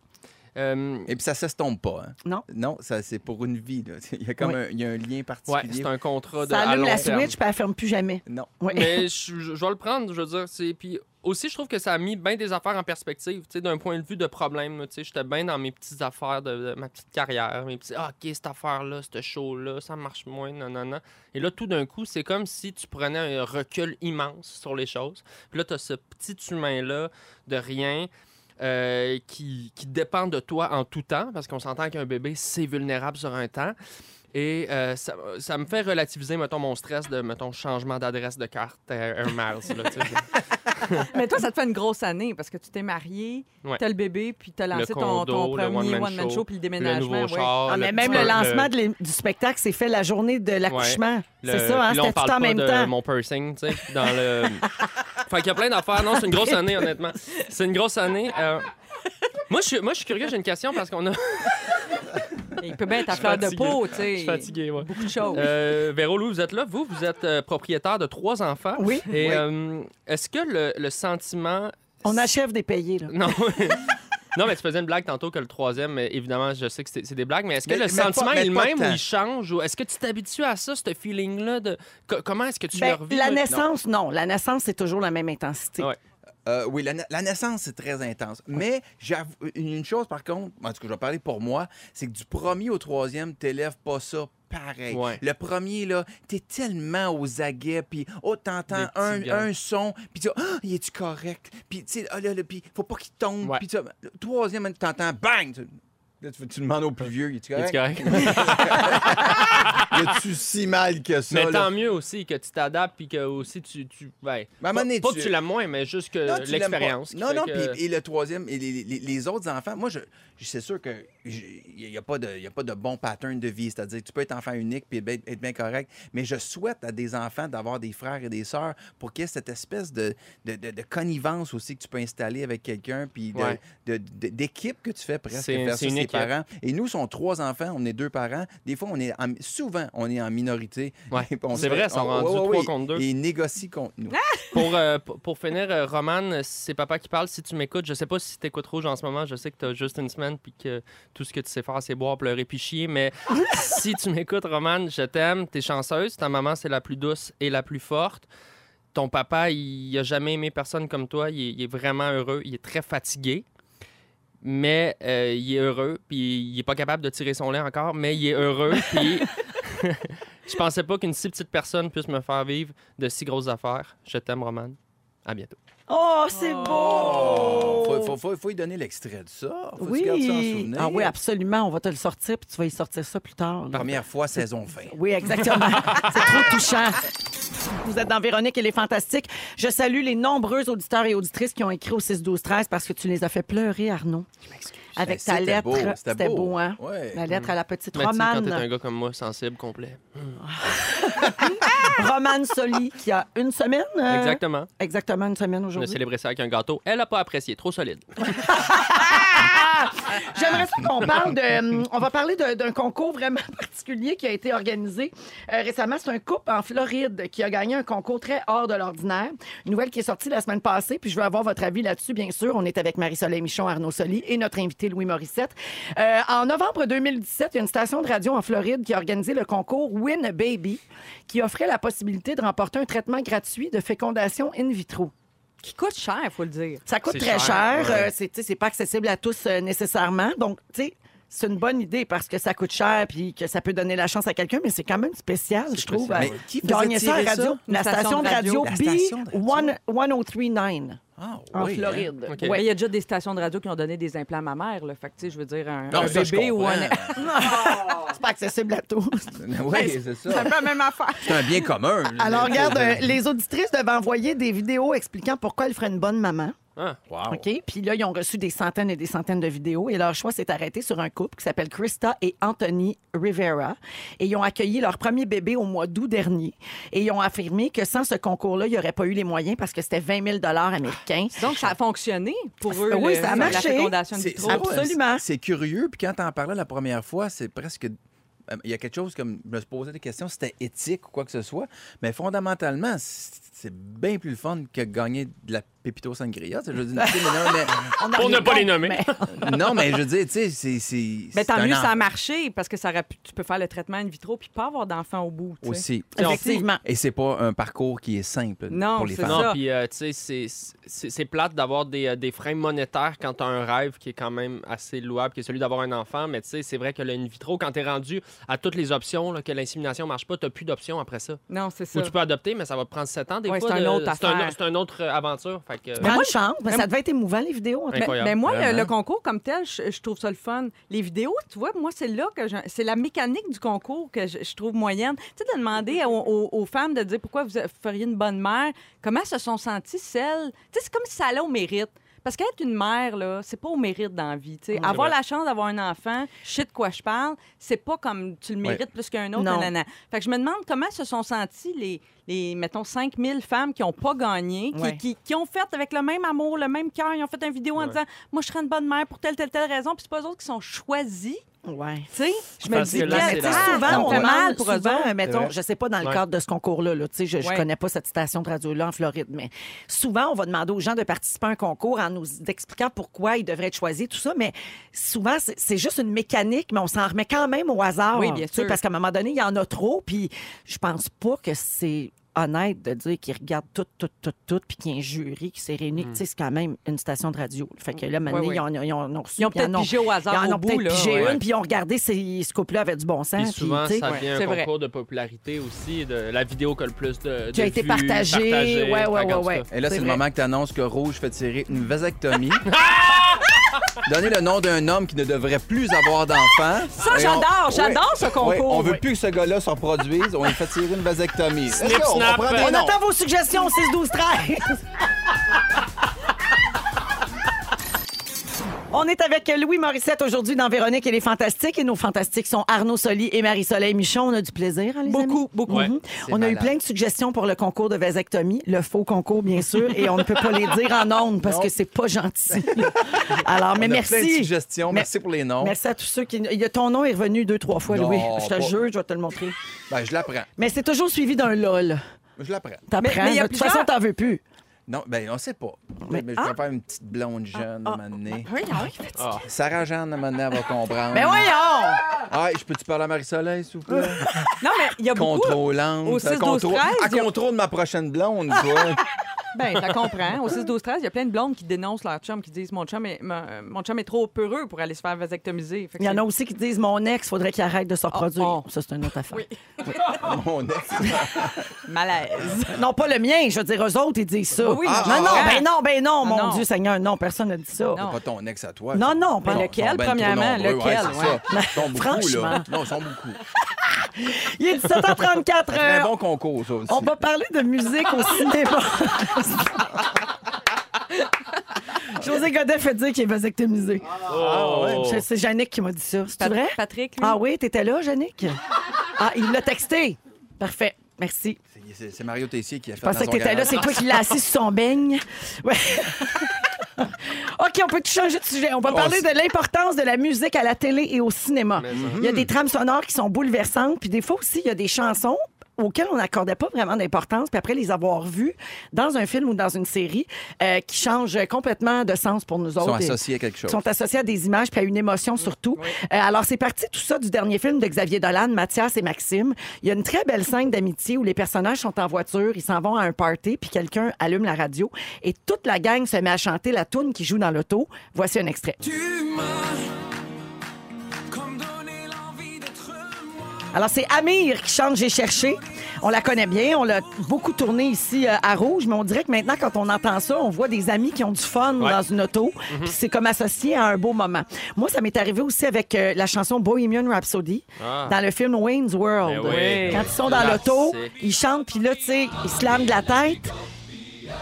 A: Euh,
C: Et puis ça s'estompe pas. Hein?
B: Non.
C: Non, ça, c'est pour une vie. là. Il y a comme
B: Oui.
C: un, il y a un lien
A: ouais,
C: particulier.
A: c'est un contrat de.
B: Ça
A: à
B: allume
A: long
B: la
A: terme.
B: switch, puis elle ferme plus jamais.
C: Non.
B: Oui.
A: Mais je, je- je vais le prendre, je veux dire. c'est- Puis aussi, je trouve que ça a mis bien des affaires en perspective, d'un point de vue de problème. j'étais bien dans mes petites affaires de, de ma petite carrière. Mes petits, ah, OK, cette affaire-là, ce show-là, ça marche moins, non, non, non. Et là, tout d'un coup, c'est comme si tu prenais un recul immense sur les choses. Puis là, tu as ce petit humain-là de rien. Euh, qui, qui dépend de toi en tout temps, parce qu'on s'entend qu'un bébé, c'est vulnérable sur un temps. Et euh, ça, ça me fait relativiser, mettons, mon stress de, mettons, changement d'adresse de carte Air Miles. là.
D: Mais toi, ça te fait une grosse année parce que tu t'es marié,
A: Ouais.
D: t'as le bébé, puis t'as lancé ton,
A: condo,
D: ton
A: le
D: premier
A: one-man
D: one-man
A: show,
D: show, puis le
A: le
D: déménagement.
A: nouveau
D: ouais.
A: char.
B: Ah, mais
A: le
B: même le lancement du spectacle, c'est fait la journée de l'accouchement.
A: le-
B: C'est ça, hein? C'était tout en même
A: de
B: temps?
A: mon pursing, tu sais, dans le... fait qu'il y a plein d'affaires. Non, c'est une grosse année, honnêtement. C'est une grosse année. Euh, Moi, je suis, moi, je suis curieux, j'ai une question parce qu'on a...
D: Il peut bien être à fleur de peau, tu sais.
A: Je suis fatigué, ouais.
D: Beaucoup de choses.
A: Euh, Véro Louis, vous êtes là. Vous, vous êtes euh, propriétaire de trois enfants.
B: Oui.
A: Et
C: Oui.
A: euh, est-ce que le, le sentiment...
B: On achève des payés, là.
A: Non. Non, mais tu faisais une blague tantôt que le troisième, mais évidemment, je sais que c'est des blagues, mais est-ce que
C: Mais-
A: le
C: mais
A: sentiment est le même ou il change? Ou est-ce que tu t'habitues à ça, ce feeling-là? De... co- comment est-ce que tu
B: Ben,
A: le revis?
B: la naissance, non. La naissance, c'est toujours la même intensité.
A: Ouais.
C: Euh, oui, la, na- la naissance, c'est très intense. Mais une chose, par contre, en tout cas, je vais parler pour moi, c'est que du premier au troisième, t'élèves pas ça pareil.
A: Ouais.
C: Le premier, là, t'es tellement aux aguets, puis oh, t'entends un, un son, puis tu dis, ah, il est-tu correct? Puis, tu sais, ah, là, là, puis faut pas qu'il tombe. Puis, tu sais, le troisième, t'entends, bang! Tu- Là, tu, tu demandes au plus vieux, il
A: Es-tu
C: correct?
A: correct?
C: Y a-tu si mal que ça?
A: mais
C: là?
A: tant mieux aussi que tu t'adaptes puis que aussi tu. tu pas,
C: donné,
A: pas
C: tu-
A: que tu l'aimes moins, mais juste que
C: tu
A: l'expérience.
C: Non, non,
A: que-
C: puis et le troisième, et les, les- les autres enfants, moi, je, je- c'est sûr qu'il n'y a, pas de- y a pas de bon pattern de vie. C'est-à-dire, tu peux être enfant unique puis être, être bien correct, mais je souhaite à des enfants d'avoir des frères et des sœurs pour qu'il y ait cette espèce de, de, de- de connivence aussi que tu peux installer avec quelqu'un, puis
A: Ouais.
C: d'équipe que tu fais presque
A: C'est- une équipe.
C: Parents. Et nous, sont trois enfants, on est deux parents. Des fois, on est en- souvent, on est en minorité.
A: Ouais. C'est vrai,
C: on-
A: trois
C: ouais,
A: contre deux.
C: Et ils négocient contre nous.
A: Pour, euh, pour, pour finir, euh, Roman, c'est papa qui parle. Si tu m'écoutes, je sais pas si tu écoutes Rouge en ce moment. Je sais que tu as juste une semaine puis que tout ce que tu sais faire, c'est boire, pleurer puis chier. Mais si tu m'écoutes, Roman, je t'aime. Tu es chanceuse. Ta maman, c'est la plus douce et la plus forte. Ton papa, il a jamais aimé personne comme toi. Il est, il est vraiment heureux. Il est très fatigué. Mais euh, il est heureux, puis il est pas capable de tirer son lait encore, mais il est heureux, puis je pensais pas qu'une si petite personne puisse me faire vivre de si grosses affaires. Je t'aime, Roman. À bientôt.
B: Oh, c'est
C: Oh,
B: beau!
C: faut, faut, faut, faut y donner l'extrait de ça. Faut que
B: oui.
C: tu gardes ça en souvenir.
B: Ah oui, absolument. On va te le sortir, puis tu vas y sortir ça plus tard. là.
C: Première fois, saison fin.
B: Oui, exactement. C'est trop touchant. Vous êtes dans Véronique et les Fantastiques. Je salue les nombreux auditeurs et auditrices qui ont écrit au 6 12 13 parce que tu les as fait pleurer, Arnaud. Avec
C: Ben,
B: ta
C: c'était
B: lettre.
C: beau, c'était
B: C'était beau,
C: beau.
B: hein?
C: Ouais.
B: La lettre à la petite
A: Mais tu sais, quand t'es
B: Romane.
A: un gars comme moi, sensible, complet.
B: Romane Soli, qui a une semaine. euh,
A: Exactement.
B: Exactement, une semaine
A: On a
B: aujourd'hui.
A: célébré ça avec un gâteau. Elle a pas apprécié. Trop solide.
B: J'aimerais ça qu'on parle de. hum, On va parler de- d'un concours vraiment particulier qui a été organisé euh, récemment. C'est un couple en Floride qui a gagné un concours très hors de l'ordinaire. Une nouvelle qui est sortie la semaine passée, puis je veux avoir votre avis là-dessus, bien sûr. On est avec Marie-Soleil Michon, Arnaud Soli et notre invité Louis Morissette. Euh, en novembre 2017, il y a une station de radio en Floride qui a organisé le concours Win a Baby, qui offrait la possibilité de remporter un traitement gratuit de fécondation in vitro.
D: Qui coûte cher, il faut le dire.
B: Ça coûte très
A: cher,
B: cher.
A: ouais.
B: euh, c'est, pas accessible à tous euh, nécessairement. Donc, tu sais, c'est une bonne idée parce que ça coûte cher puis que ça peut donner la chance à quelqu'un, mais c'est quand même spécial, je trouve.
C: Mais qui
B: Gagner ça à
C: tirer
B: radio?
C: ça?
B: La station de radio,
C: La station de radio.
B: B1039
C: Ah,
B: en
C: oui, hein?
B: Floride. Ouais.
D: il y a déjà des stations de radio qui ont donné des implants à ma mère. Là. Fait que, je veux dire, un,
C: Non,
D: un
C: ça,
D: bébé ou.
B: Ah,
D: un.
B: C'est pas accessible à tous.
C: Oui, c'est
D: C'est un
C: ça.
D: peu la même affaire.
C: C'est un bien commun.
B: Alors, regarde, euh, les auditrices devaient envoyer des vidéos expliquant pourquoi elles feraient une bonne maman.
A: Ah, wow.
B: OK? Puis là, ils ont reçu des centaines et des centaines de vidéos et leur choix s'est arrêté sur un couple qui s'appelle Krista et Anthony Rivera. Et ils ont accueilli leur premier bébé au mois d'août dernier. Et ils ont affirmé que sans ce concours-là, il n'y aurait pas eu les moyens parce que c'était 20 000 américains.
D: Donc, ça a fonctionné pour eux.
B: Oui,
D: le-
B: ça a marché. Absolument.
C: C'est curieux. Puis quand t'en parlais la première fois, c'est presque. euh, Il y a quelque chose comme. Je me posais des questions, c'était éthique ou quoi que ce soit. Mais fondamentalement, c'est bien plus le fun que gagner de la Pépito Sangria. Je veux dire, non, mais-
B: On
A: pas les nommer.
B: mais-
C: non, mais je veux dire, tu sais, c'est. c'est-
D: Mais tant mieux, ça a marché parce que ça aurait pu- tu peux faire le traitement in vitro puis pas avoir d'enfant au bout.
C: Aussi.
B: Effectivement.
C: Et c'est pas un parcours qui est simple
D: Non,
C: pour les
D: c'est
C: femmes.
A: Non, puis euh, tu sais, c'est- plate d'avoir des, euh, des freins monétaires quand tu as un rêve qui est quand même assez louable, qui est celui d'avoir un enfant. Mais tu sais, c'est vrai que le in vitro, quand tu es rendu à toutes les options, là, que l'insémination marche pas, tu plus d'options après ça.
D: Non, c'est
A: Ou
D: ça.
A: tu peux adopter, mais ça va te prendre 7 ans des
D: Ouais,
A: fois.
D: c'est un
A: de-
D: autre
A: c'est un-
D: affaire.
A: C'est une autre euh, aventure. Fait que,
B: Grande chance. Mais ça devait être émouvant, les vidéos.
D: Mais moi, le, concours comme tel, je, je trouve ça le fun. Les vidéos, tu vois, moi, c'est là que je- c'est la mécanique du concours que je, je trouve moyenne. Tu sais, de demander aux, aux- aux femmes de dire pourquoi vous feriez une bonne mère, comment se sont senties celles? Tu sais, c'est comme si ça allait au mérite. Parce qu'être une mère, là, c'est pas au mérite dans la vie. Avoir
A: vrai.
D: la chance d'avoir un enfant, je sais de quoi je parle, c'est pas comme tu le mérites plus qu'un autre.
B: Non.
D: nanana. Fait que je me demande comment se sont senties les, les mettons, 5000 femmes qui ont pas gagné, qui,
B: Ouais.
D: qui, qui ont fait avec le même amour, le même cœur, ils ont fait une vidéo en disant Moi, je serais une bonne mère pour telle, telle, telle raison, puis c'est pas eux autres qui sont choisis.
B: Ouais.
D: Tu sais, je me
A: Parce
D: dis
A: que là, c'est la-
B: souvent, on
D: mal
B: demande
D: pour eux
B: souvent,
D: autres.
B: mettons, je sais pas dans le
A: Ouais.
B: cadre de ce concours-là, là, tu sais, je, je
D: Ouais.
B: connais pas cette station de radio-là en Floride, mais souvent, on va demander aux gens de participer à un concours en nous expliquant pourquoi ils devraient être choisis, tout ça, mais souvent, c'est c'est juste une mécanique, mais on s'en remet quand même au hasard.
D: Oui, bien
B: tu sais,
D: sûr.
B: Parce qu'à un moment donné, il y en a trop, puis je pense pas que c'est honnête de dire qu'ils regardent tout, tout, tout, tout, puis qu'il y a un jury qui s'est réuni. Tu sais, c'est quand même une station de radio. Fait que là, maintenant.
D: Ouais, ouais.
B: ils, ont, ils ont- ils ont reçu,
D: Ils ont peut-être pigé au hasard
B: Ils en ont peut-être pigé
D: ouais.
B: une, puis ils ont regardé si ce couple-là avait du bon sens.
A: Puis souvent,
B: puis, tu sais,
A: ça devient
D: c'est
A: un
D: vrai.
A: concours de popularité aussi, de la vidéo qui a le plus de.
B: Qui a été partagée. Ouais, ouais, ouais, ouais.
C: Et là,
B: C'est
C: c'est le
B: vrai.
C: moment que tu annonces que Rouge fait tirer une vasectomie. Donner le nom d'un homme qui ne devrait plus avoir d'enfants.
D: Ça,
C: Et on-
D: j'adore, j'adore
C: Ouais.
D: ce concours.
C: Ouais, on veut plus que ce gars-là se reproduise. On lui fait tirer une vasectomie.
A: Snip,
C: on
A: snap.
C: prend des
B: On
C: noms?
B: attend vos suggestions, 6, 12, 13. On est avec Louis Morissette aujourd'hui dans Véronique et les Fantastiques. Et nos Fantastiques sont Arnaud Soli et Marie-Soleil Michon. On a du plaisir, hein, les amis?
D: Beaucoup, beaucoup.
A: Ouais.
B: Mhm. On a eu plein de suggestions pour le concours de vasectomie, le faux concours, bien sûr, et on ne peut pas les dire en ondes parce
C: Non.
B: que c'est pas gentil. Alors, mais
C: On a
B: merci.
C: plein de suggestions.
B: Mais-
C: Merci pour les noms.
B: Merci à tous ceux qui. Il y a ton nom est revenu deux, trois fois,
C: Non,
B: Louis. Je te
C: pas-
B: jure, je vais te le montrer.
C: Ben, je l'apprends.
B: Mais c'est toujours suivi d'un lol.
C: Je l'apprends.
B: T'apprends.
D: Mais- mais il y a
B: de toute
D: plusieurs-
B: façon, t'en veux plus.
C: Non, ben, on sait pas.
B: Mais-
C: Mais, je préfère une petite blonde jeune à un moment donné.
D: Oui, ah, il fait ça.
A: Ah.
C: Sarah Jeanne, à un moment donné, elle va comprendre.
B: Mais voyons!
C: Ah, je peux-tu parler à Marie-Soleil, s'il vous plaît?
D: Non, mais il y a beaucoup.
C: Contrôlante.
D: Au
C: Elle
D: 6, 12,
C: contrôle-
D: 13,
C: Elle
D: il y a-
C: contrôle ma prochaine blonde, toi.
D: Ben, ça comprend. Au 6, 12, 13, il y a plein de blondes qui dénoncent leur chum, qui disent mon chum est, mon, mon chum est trop peureux pour aller se faire vasectomiser. Fait que
B: Il y en a aussi qui disent mon ex, faudrait qu'il arrête de se reproduire.
D: oh.
B: Ça, c'est une autre affaire.
D: Oui.
C: Mon ex.
D: malaise.
B: Non, pas le mien. Je veux dire, eux autres, ils disent ça.
D: Oui,
B: Ah,
D: je
B: non, non,
D: comprends.
B: ben non, ben non,
D: Ah,
B: mon
D: non.
B: Dieu Seigneur. Non, personne n'a dit ça.
D: Non.
C: Pas ton ex à toi.
B: Non, non,
C: Ils
B: pas
C: sont-
D: lequel,
C: sont ben trop
D: premièrement,
C: nombreux.
D: lequel,
C: Ouais, c'est
D: ouais?
C: ça. Ils sont beaucoup,
B: Franchement.
C: là. Non, ils sont beaucoup.
B: Il est 17h34.
C: C'est un
B: euh,
C: bon concours, ça aussi.
B: On va parler de musique au cinéma. José Godet fait dire qu'il est vasectomisé.
A: Oh.
B: C'est- C'est Yannick qui m'a dit ça. C'est
D: Pat-
B: vrai?
D: Patrick, lui?
B: Ah oui, t'étais là, Yannick? Ah, il l'a texté. Parfait. Merci.
C: C'est- Mario Tessier qui a fait
B: Je pensais que t'étais là. C'est toi qui l'as assis sur son beigne. Ouais. OK, on peut changer de sujet. On va parler de l'importance de la musique à la télé et au cinéma. Il y a des trames sonores qui sont bouleversantes, puis des fois aussi, il y a des chansons auxquelles on n'accordait pas vraiment d'importance, puis après les avoir vues dans un film ou dans une série euh, qui changent complètement de sens pour nous
C: Ils
B: autres.
C: sont
B: Et-
C: associés à quelque chose.
B: sont associés à des images puis à une émotion surtout. Euh, alors, c'est parti tout ça du dernier film de Xavier Dolan, Mathias et Maxime. Il y a une très belle scène d'amitié où les personnages sont en voiture, ils s'en vont à un party, puis quelqu'un allume la radio et toute la gang se met à chanter la tune qui joue dans l'auto. Voici un extrait. Alors, c'est Amir qui chante J'ai cherché. On la connaît bien. On l'a beaucoup tourné ici euh, à Rouge, mais on dirait que maintenant, quand on entend ça, on voit des amis qui ont du fun
A: Ouais.
B: dans une auto. Puis c'est comme associé à un beau moment. Moi, ça m'est arrivé aussi avec euh, la chanson Bohemian Rhapsody
A: Ah.
B: dans le film Wayne's World.
A: Oui.
B: Quand ils sont dans l'auto, ils chantent, puis là, tu sais, ils se lament de la tête.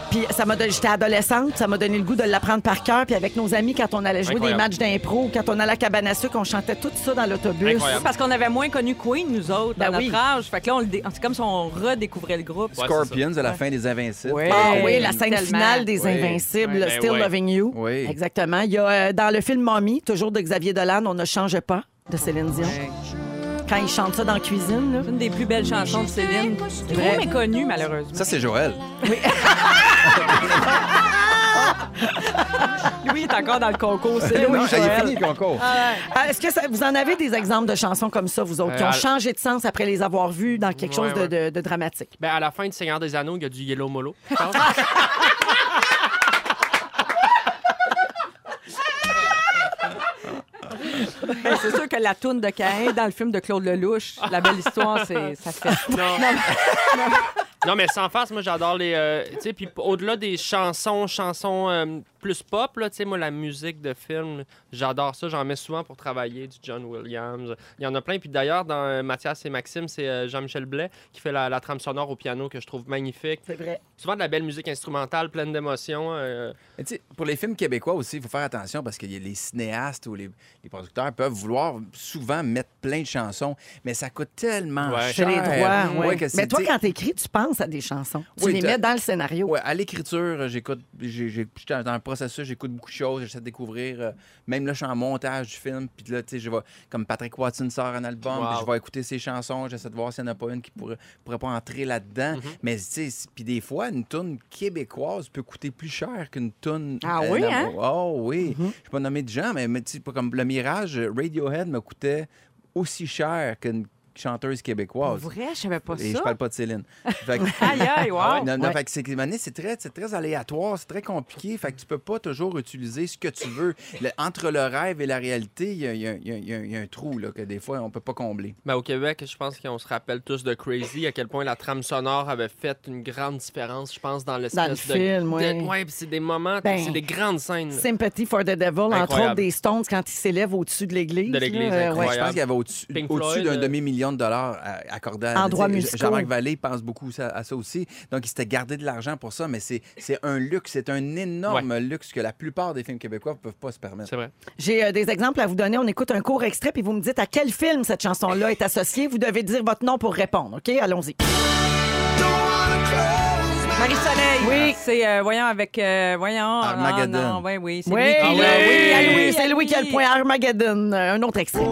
B: Puis ça m'a donné- j'étais adolescente, ça m'a donné le goût de l'apprendre par cœur. Puis avec nos amis, quand on allait jouer
A: Incroyable.
B: des matchs d'impro, quand on allait à la cabane à sucre, on chantait tout ça dans l'autobus.
A: Incroyable.
D: Parce qu'on avait moins connu Queen, nous autres,
B: Ben
D: dans
B: oui.
D: notre âge. Fait que là, on le dé- c'est comme si on redécouvrait le groupe.
A: Ouais,
C: Scorpions à la fin des Invincibles.
D: Ouais.
B: Ah oui, la scène
D: Tellement.
B: finale des
C: Oui.
B: Invincibles,
A: Oui. Ben
B: Still
A: oui.
B: Loving You.
C: Oui.
B: Exactement. Il y a euh, dans le film Mommy, toujours de Xavier Dolan, On ne change pas de Céline Dion.
D: Ouais.
B: Quand il chante ça dans la cuisine, là.
D: C'est une des plus belles chansons de Céline. Trop méconnue, malheureusement.
C: Ça, c'est Joël.
D: Lui est encore dans le concours. C'est
C: Non,
D: Louis
C: il est
D: Joël.
C: fini le concours.
B: Ah, Est-ce que ça- vous en avez des exemples de chansons comme ça, vous autres, qui
A: Euh,
B: ont
A: à-
B: changé de sens après les avoir vues dans quelque
A: Ouais,
B: chose de-
A: ouais.
B: de, de dramatique?
A: Ben, à la fin du Seigneur des Anneaux, il y a du Yellow Molo. je pense.
D: C'est sûr que la toune de Caïn dans le film de Claude Lelouch, La belle histoire, c'est ça fait.
A: Non. non, mais sans face, moi, j'adore les. euh, tu sais, puis au-delà des chansons, chansons euh, plus pop, là, tu sais, moi, la musique de film, j'adore ça. J'en mets souvent pour travailler, du John Williams. Il y en a plein. Puis d'ailleurs, dans euh, Mathias et Maxime, c'est euh, Jean-Michel Blais qui fait la, la trame sonore au piano que je trouve magnifique.
B: C'est vrai.
A: Souvent de la belle musique instrumentale, pleine d'émotions. euh,
C: tu pour les films québécois aussi, il faut faire attention parce que y a les cinéastes ou les, les producteurs peuvent vouloir souvent mettre plein de chansons, mais ça coûte tellement
A: Ouais.
C: Cher.
B: les droits.
C: Ouais,
B: ouais.
C: que c'est-
B: Mais toi,
C: tu
B: quand t'écris, tu penses à des chansons. Tu
C: Oui,
B: les
C: t'as-
B: mets dans le scénario.
C: Ouais, à l'écriture, j'écoute, j'étais dans le processus, j'écoute beaucoup de choses, j'essaie de découvrir. euh, même là, je suis en montage du film, puis là, tu sais, je vais, comme Patrick Watson sort un album,
A: Wow.
C: je vais écouter ses chansons, j'essaie de voir s'il n'y en a pas une qui pourrait, pourrait pas entrer là-dedans. Mais tu sais, puis des fois, une tune québécoise peut coûter plus cher qu'une tune.
D: Ah oui,
C: non-
D: hein?
C: Oh oui. Je ne vais pas nommer de gens, mais, mais tu sais, comme le Mirage, Radiohead me coûtait aussi cher qu'une chanteuse québécoise.
D: vrai, je savais pas
C: Et je
D: ça.
C: parle pas de Céline. Fait que-
D: Aïe, aïe, wow.
C: non, non,
B: Ouais.
C: fait que c'est, Mané, c'est très, c'est très aléatoire, c'est très compliqué. Fait que tu peux pas toujours utiliser ce que tu veux. Le- entre le rêve et la réalité, il y a, il y a- il y a- il y a- il y a un trou là, que des fois, on peut pas combler.
A: Ben, au Québec, je pense qu'on se rappelle tous de Crazy, à quel point la trame sonore avait fait une grande différence, je pense, dans l'espèce
B: Dans le
A: de...
B: film,
A: de-
B: ouais.
A: ouais, puis c'est des moments,
B: Ben,
A: c'est des grandes scènes. là.
B: Sympathy for the Devil, entre
A: Incroyable.
B: autres des Stones quand ils s'élèvent au-dessus de l'église.
A: De l'église,
B: là, euh.
C: Je pense qu'il y avait au-dessus,
A: Pink
C: au-dessus
A: Floyd,
C: d'un
A: euh,
C: demi-million de dollars à- accordé à
B: En musicaux.
C: Jean-Marc Vallée pense beaucoup à ça aussi. Donc, il s'était gardé de l'argent pour ça, mais c'est, c'est un luxe, c'est un énorme luxe que la plupart des films québécois ne peuvent pas se permettre.
A: C'est vrai.
B: J'ai euh, des exemples à vous donner. On écoute un court extrait, puis vous me dites à quel film cette chanson-là est associée. Vous devez dire votre nom pour répondre, OK? Allons-y.
D: Marie-Soleil.
B: Oui.
D: C'est, euh, voyons, avec. euh, voyons.
C: Armageddon.
D: Ah, non, ouais, oui. C'est
B: Oui,
D: lui qui
A: Ah
B: oui, oui,
A: oui, oui, oui.
B: c'est Louis qui a le point. Armageddon. Euh, Un autre extrait.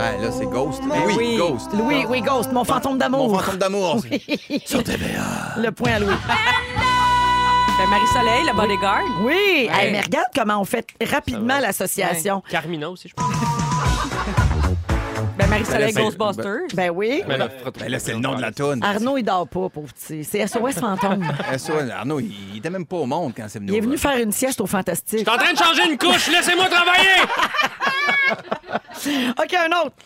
C: Ah, là, c'est Ghost.
D: Ben
C: oui,
D: oui.
C: Ghost.
B: Louis, oui, Ghost, mon fantôme d'amour.
C: Mon fantôme d'amour. Sur TVA.
B: Le point à Louis.
D: Ben, Marie-Soleil, le bodyguard.
B: Oui,
D: Ouais.
B: Hey, mais regarde comment on fait rapidement l'association.
A: Carmina aussi, je pense.
D: Ben, Marie-Soleil,
C: Ben,
D: Ghostbusters.
B: Ben oui.
A: Mais là,
C: Ben là, c'est le nom de la toune.
B: Arnaud, il dort pas, pauvre petit. C'est SOS Fantôme.
C: SOS, Arnaud, il, il était même pas au monde quand c'est venu.
B: Il est venu faire une sieste au Fantastique.
A: Je suis en train de changer une couche, laissez-moi travailler!
B: OK, un autre.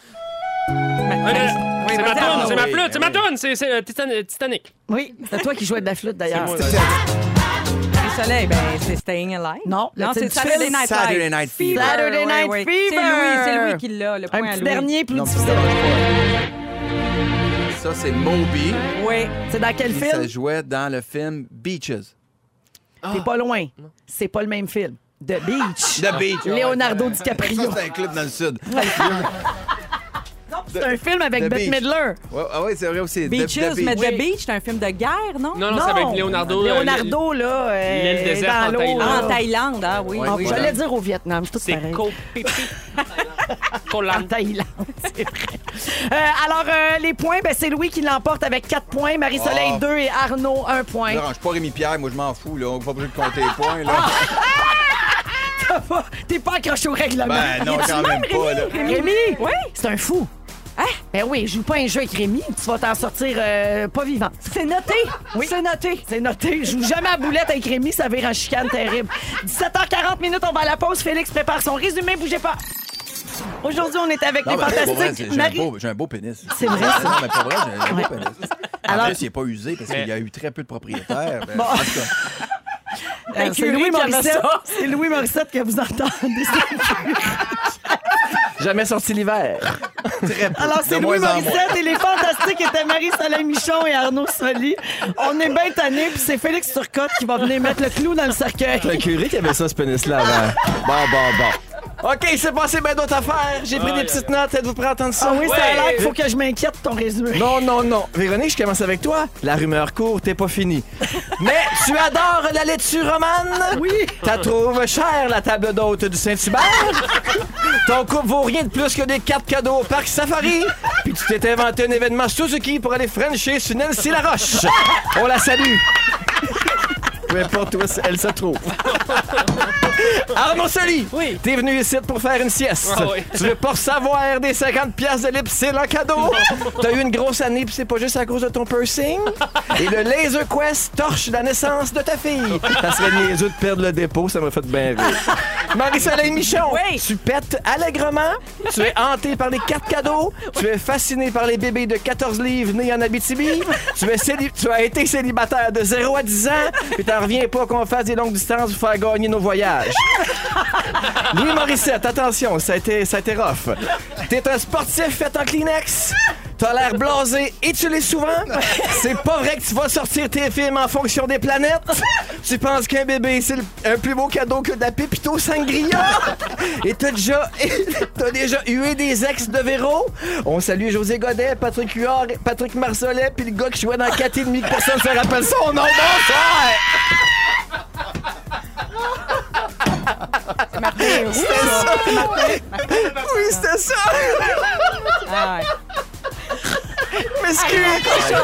A: C'est ma toune, c'est ma flûte, c'est ma toune, c'est euh, Titan- Titanic.
B: Oui, c'est toi qui jouais de la flûte, d'ailleurs.
A: C'est moi,
D: Marie-Soleil, ben, c'est Staying Alive.
B: Non, le
D: non c'est Saturday
B: film,
D: Night
C: Saturday
D: Live.
C: Night Fever.
B: Saturday Night. Fever.
D: C'est Louis, c'est Louis qui l'a, le point
B: Un
D: à
B: petit
D: Louis.
B: dernier, plus
C: Non,
B: difficile.
C: Ça, c'est Moby.
D: Oui.
B: C'est dans quel
C: Puis ça
B: film?
C: jouait dans le film Beaches.
B: T'es pas loin. C'est pas le même film. The Beach.
C: The Beach.
B: Leonardo
C: Ça,
B: DiCaprio.
C: c'est un club dans le sud.
B: C'est un film avec
C: The
B: Bette
C: Beach.
B: Midler.
C: Ouais, ah oui, c'est vrai aussi. The-
D: Beaches,
C: The Beach.
D: mais. The Beach, c'est un film de guerre, non?
A: Non, non, c'est avec Leonardo. euh,
B: Leonardo, là, euh,
A: l'île déserte
B: dans
A: en
B: l'eau.
A: Thaïlande.
B: là.
D: Ah, en Thaïlande, ah oui.
C: Ouais,
B: Ah,
D: oui.
B: J'allais dire au Vietnam, c'est tout
A: C'est
B: pareil. En. Thaïlande, c'est vrai. Euh, alors, euh, les points, ben, c'est Louis qui l'emporte avec 4 points, Marie-Soleil
C: Ah.
B: 2 et Arnaud 1 point.
C: Non, je suis pas Rémi Pierre, moi je m'en fous, là. On va pas obligé de compter les points, là.
B: Ça va, T'es pas accroché au règlement.
C: Ben non, quand même pas, là.
B: Rémi?
D: Oui.
B: C'est un fou. Hein? Ben oui, je joue pas un jeu avec Rémi. Tu vas t'en sortir euh, pas vivant. C'est noté. Oui. C'est noté. C'est noté. Je joue jamais à boulette avec Rémi, ça vire en chicane terrible. 17h40 minutes, on va à la pause. Félix prépare son résumé, bougez pas. Aujourd'hui, on est avec
C: Non,
B: les
C: ben, vrai,
B: fantastiques.
C: j'ai un
B: Marie?
C: beau- j'ai un beau pénis.
B: C'est vrai, ça.
C: Non, mais pour vrai, j'ai un beau pénis. En
B: Alors-
C: plus, il n'est pas usé parce qu'il y a eu très peu de propriétaires. Ben,
B: Bon.
C: en tout cas,
B: Euh, c'est
D: Curie
B: Louis. C'est Louis Morissette que vous entendez.
J: Jamais sorti l'hiver.
B: Alors, c'est Louis. Morissette et les Fantastiques étaient Marie-Soleil Michon et Arnaud Soli. On est bien tannés, puis c'est Félix Turcotte qui va venir mettre le clou dans le cercueil.
J: C'est un curé qui avait ça, ce pénis-là, avant. Bon, bon, bon. OK, il s'est passé bien d'autres affaires. J'ai pris des petites notes. Êtes-vous prêts à entendre ça?
B: Ah oui, ça a l'air qu'il faut que je m'inquiète de ton résumé.
J: Non, non, non. Véronique, je commence avec toi. La rumeur court, t'es pas fini. Mais tu adores la laitue romane?
B: Oui.
J: T'as trouvé cher la table d'hôte du Saint-Hubert? Ton couple vaut rien de plus que des cartes cadeaux au Parc Safari? Puis tu t'es inventé un événement Suzuki pour aller frencher sur Nancy Laroche. On la salue. Peu importe où elle se trouve. Arnaud Soli,
A: Oui.
J: t'es venu ici pour faire une sieste.
A: Ah oui.
J: Tu veux pas recevoir des 50 pièces de Lipsil en cadeau? T'as eu une grosse année pis c'est pas juste à cause de ton piercing? Et le Laser Quest torche la naissance de ta fille. Ça serait niaiseux de perdre le dépôt, ça m'a fait bien rire. Marie-Soleil Michon,
D: Oui.
J: tu pètes allègrement, tu es hanté par les cartes cadeaux, tu es fasciné par les bébés de 14 livres nés en Abitibi, tu, es tu as été célibataire de 0 à 10 ans, et t'en reviens pas qu'on fasse des longues distances pour faire gagner nos voyages. Louis Morissette, attention, ça a été, ça a été rough. T'es un sportif fait en Kleenex. T'as l'air blasé et tu l'es souvent. C'est pas vrai que tu vas sortir tes films en fonction des planètes. Tu penses qu'un bébé, c'est un plus beau cadeau que de la Pépito Sangria. Et t'as déjà, t'as déjà hué des ex de Véro. On salue José Godet, Patrick Huard, Patrick Marcelet, puis le gars qui jouait dans 4 et demi que personne ne C'était ça! Oui, c'était ça!
D: Ah ouais.
J: M'excuse!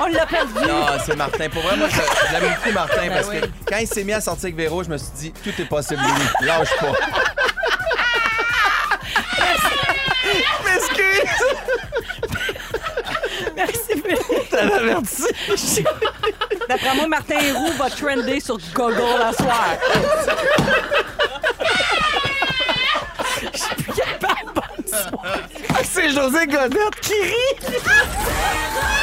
D: On l'a perdu.
C: Non, c'est Martin. Pour vrai, moi, je, je l'aime beaucoup, Martin, parce
D: oui.
C: que quand il s'est mis à sortir avec Véro, je me suis dit, tout est possible, Louis. Lâche pas.
J: M'excuse!
B: Merci, Félix.
J: T'as l'averti!
D: D'après moi, Martin Héroux va trender sur Google à soir.
J: Ah, c'est José Godette qui rit!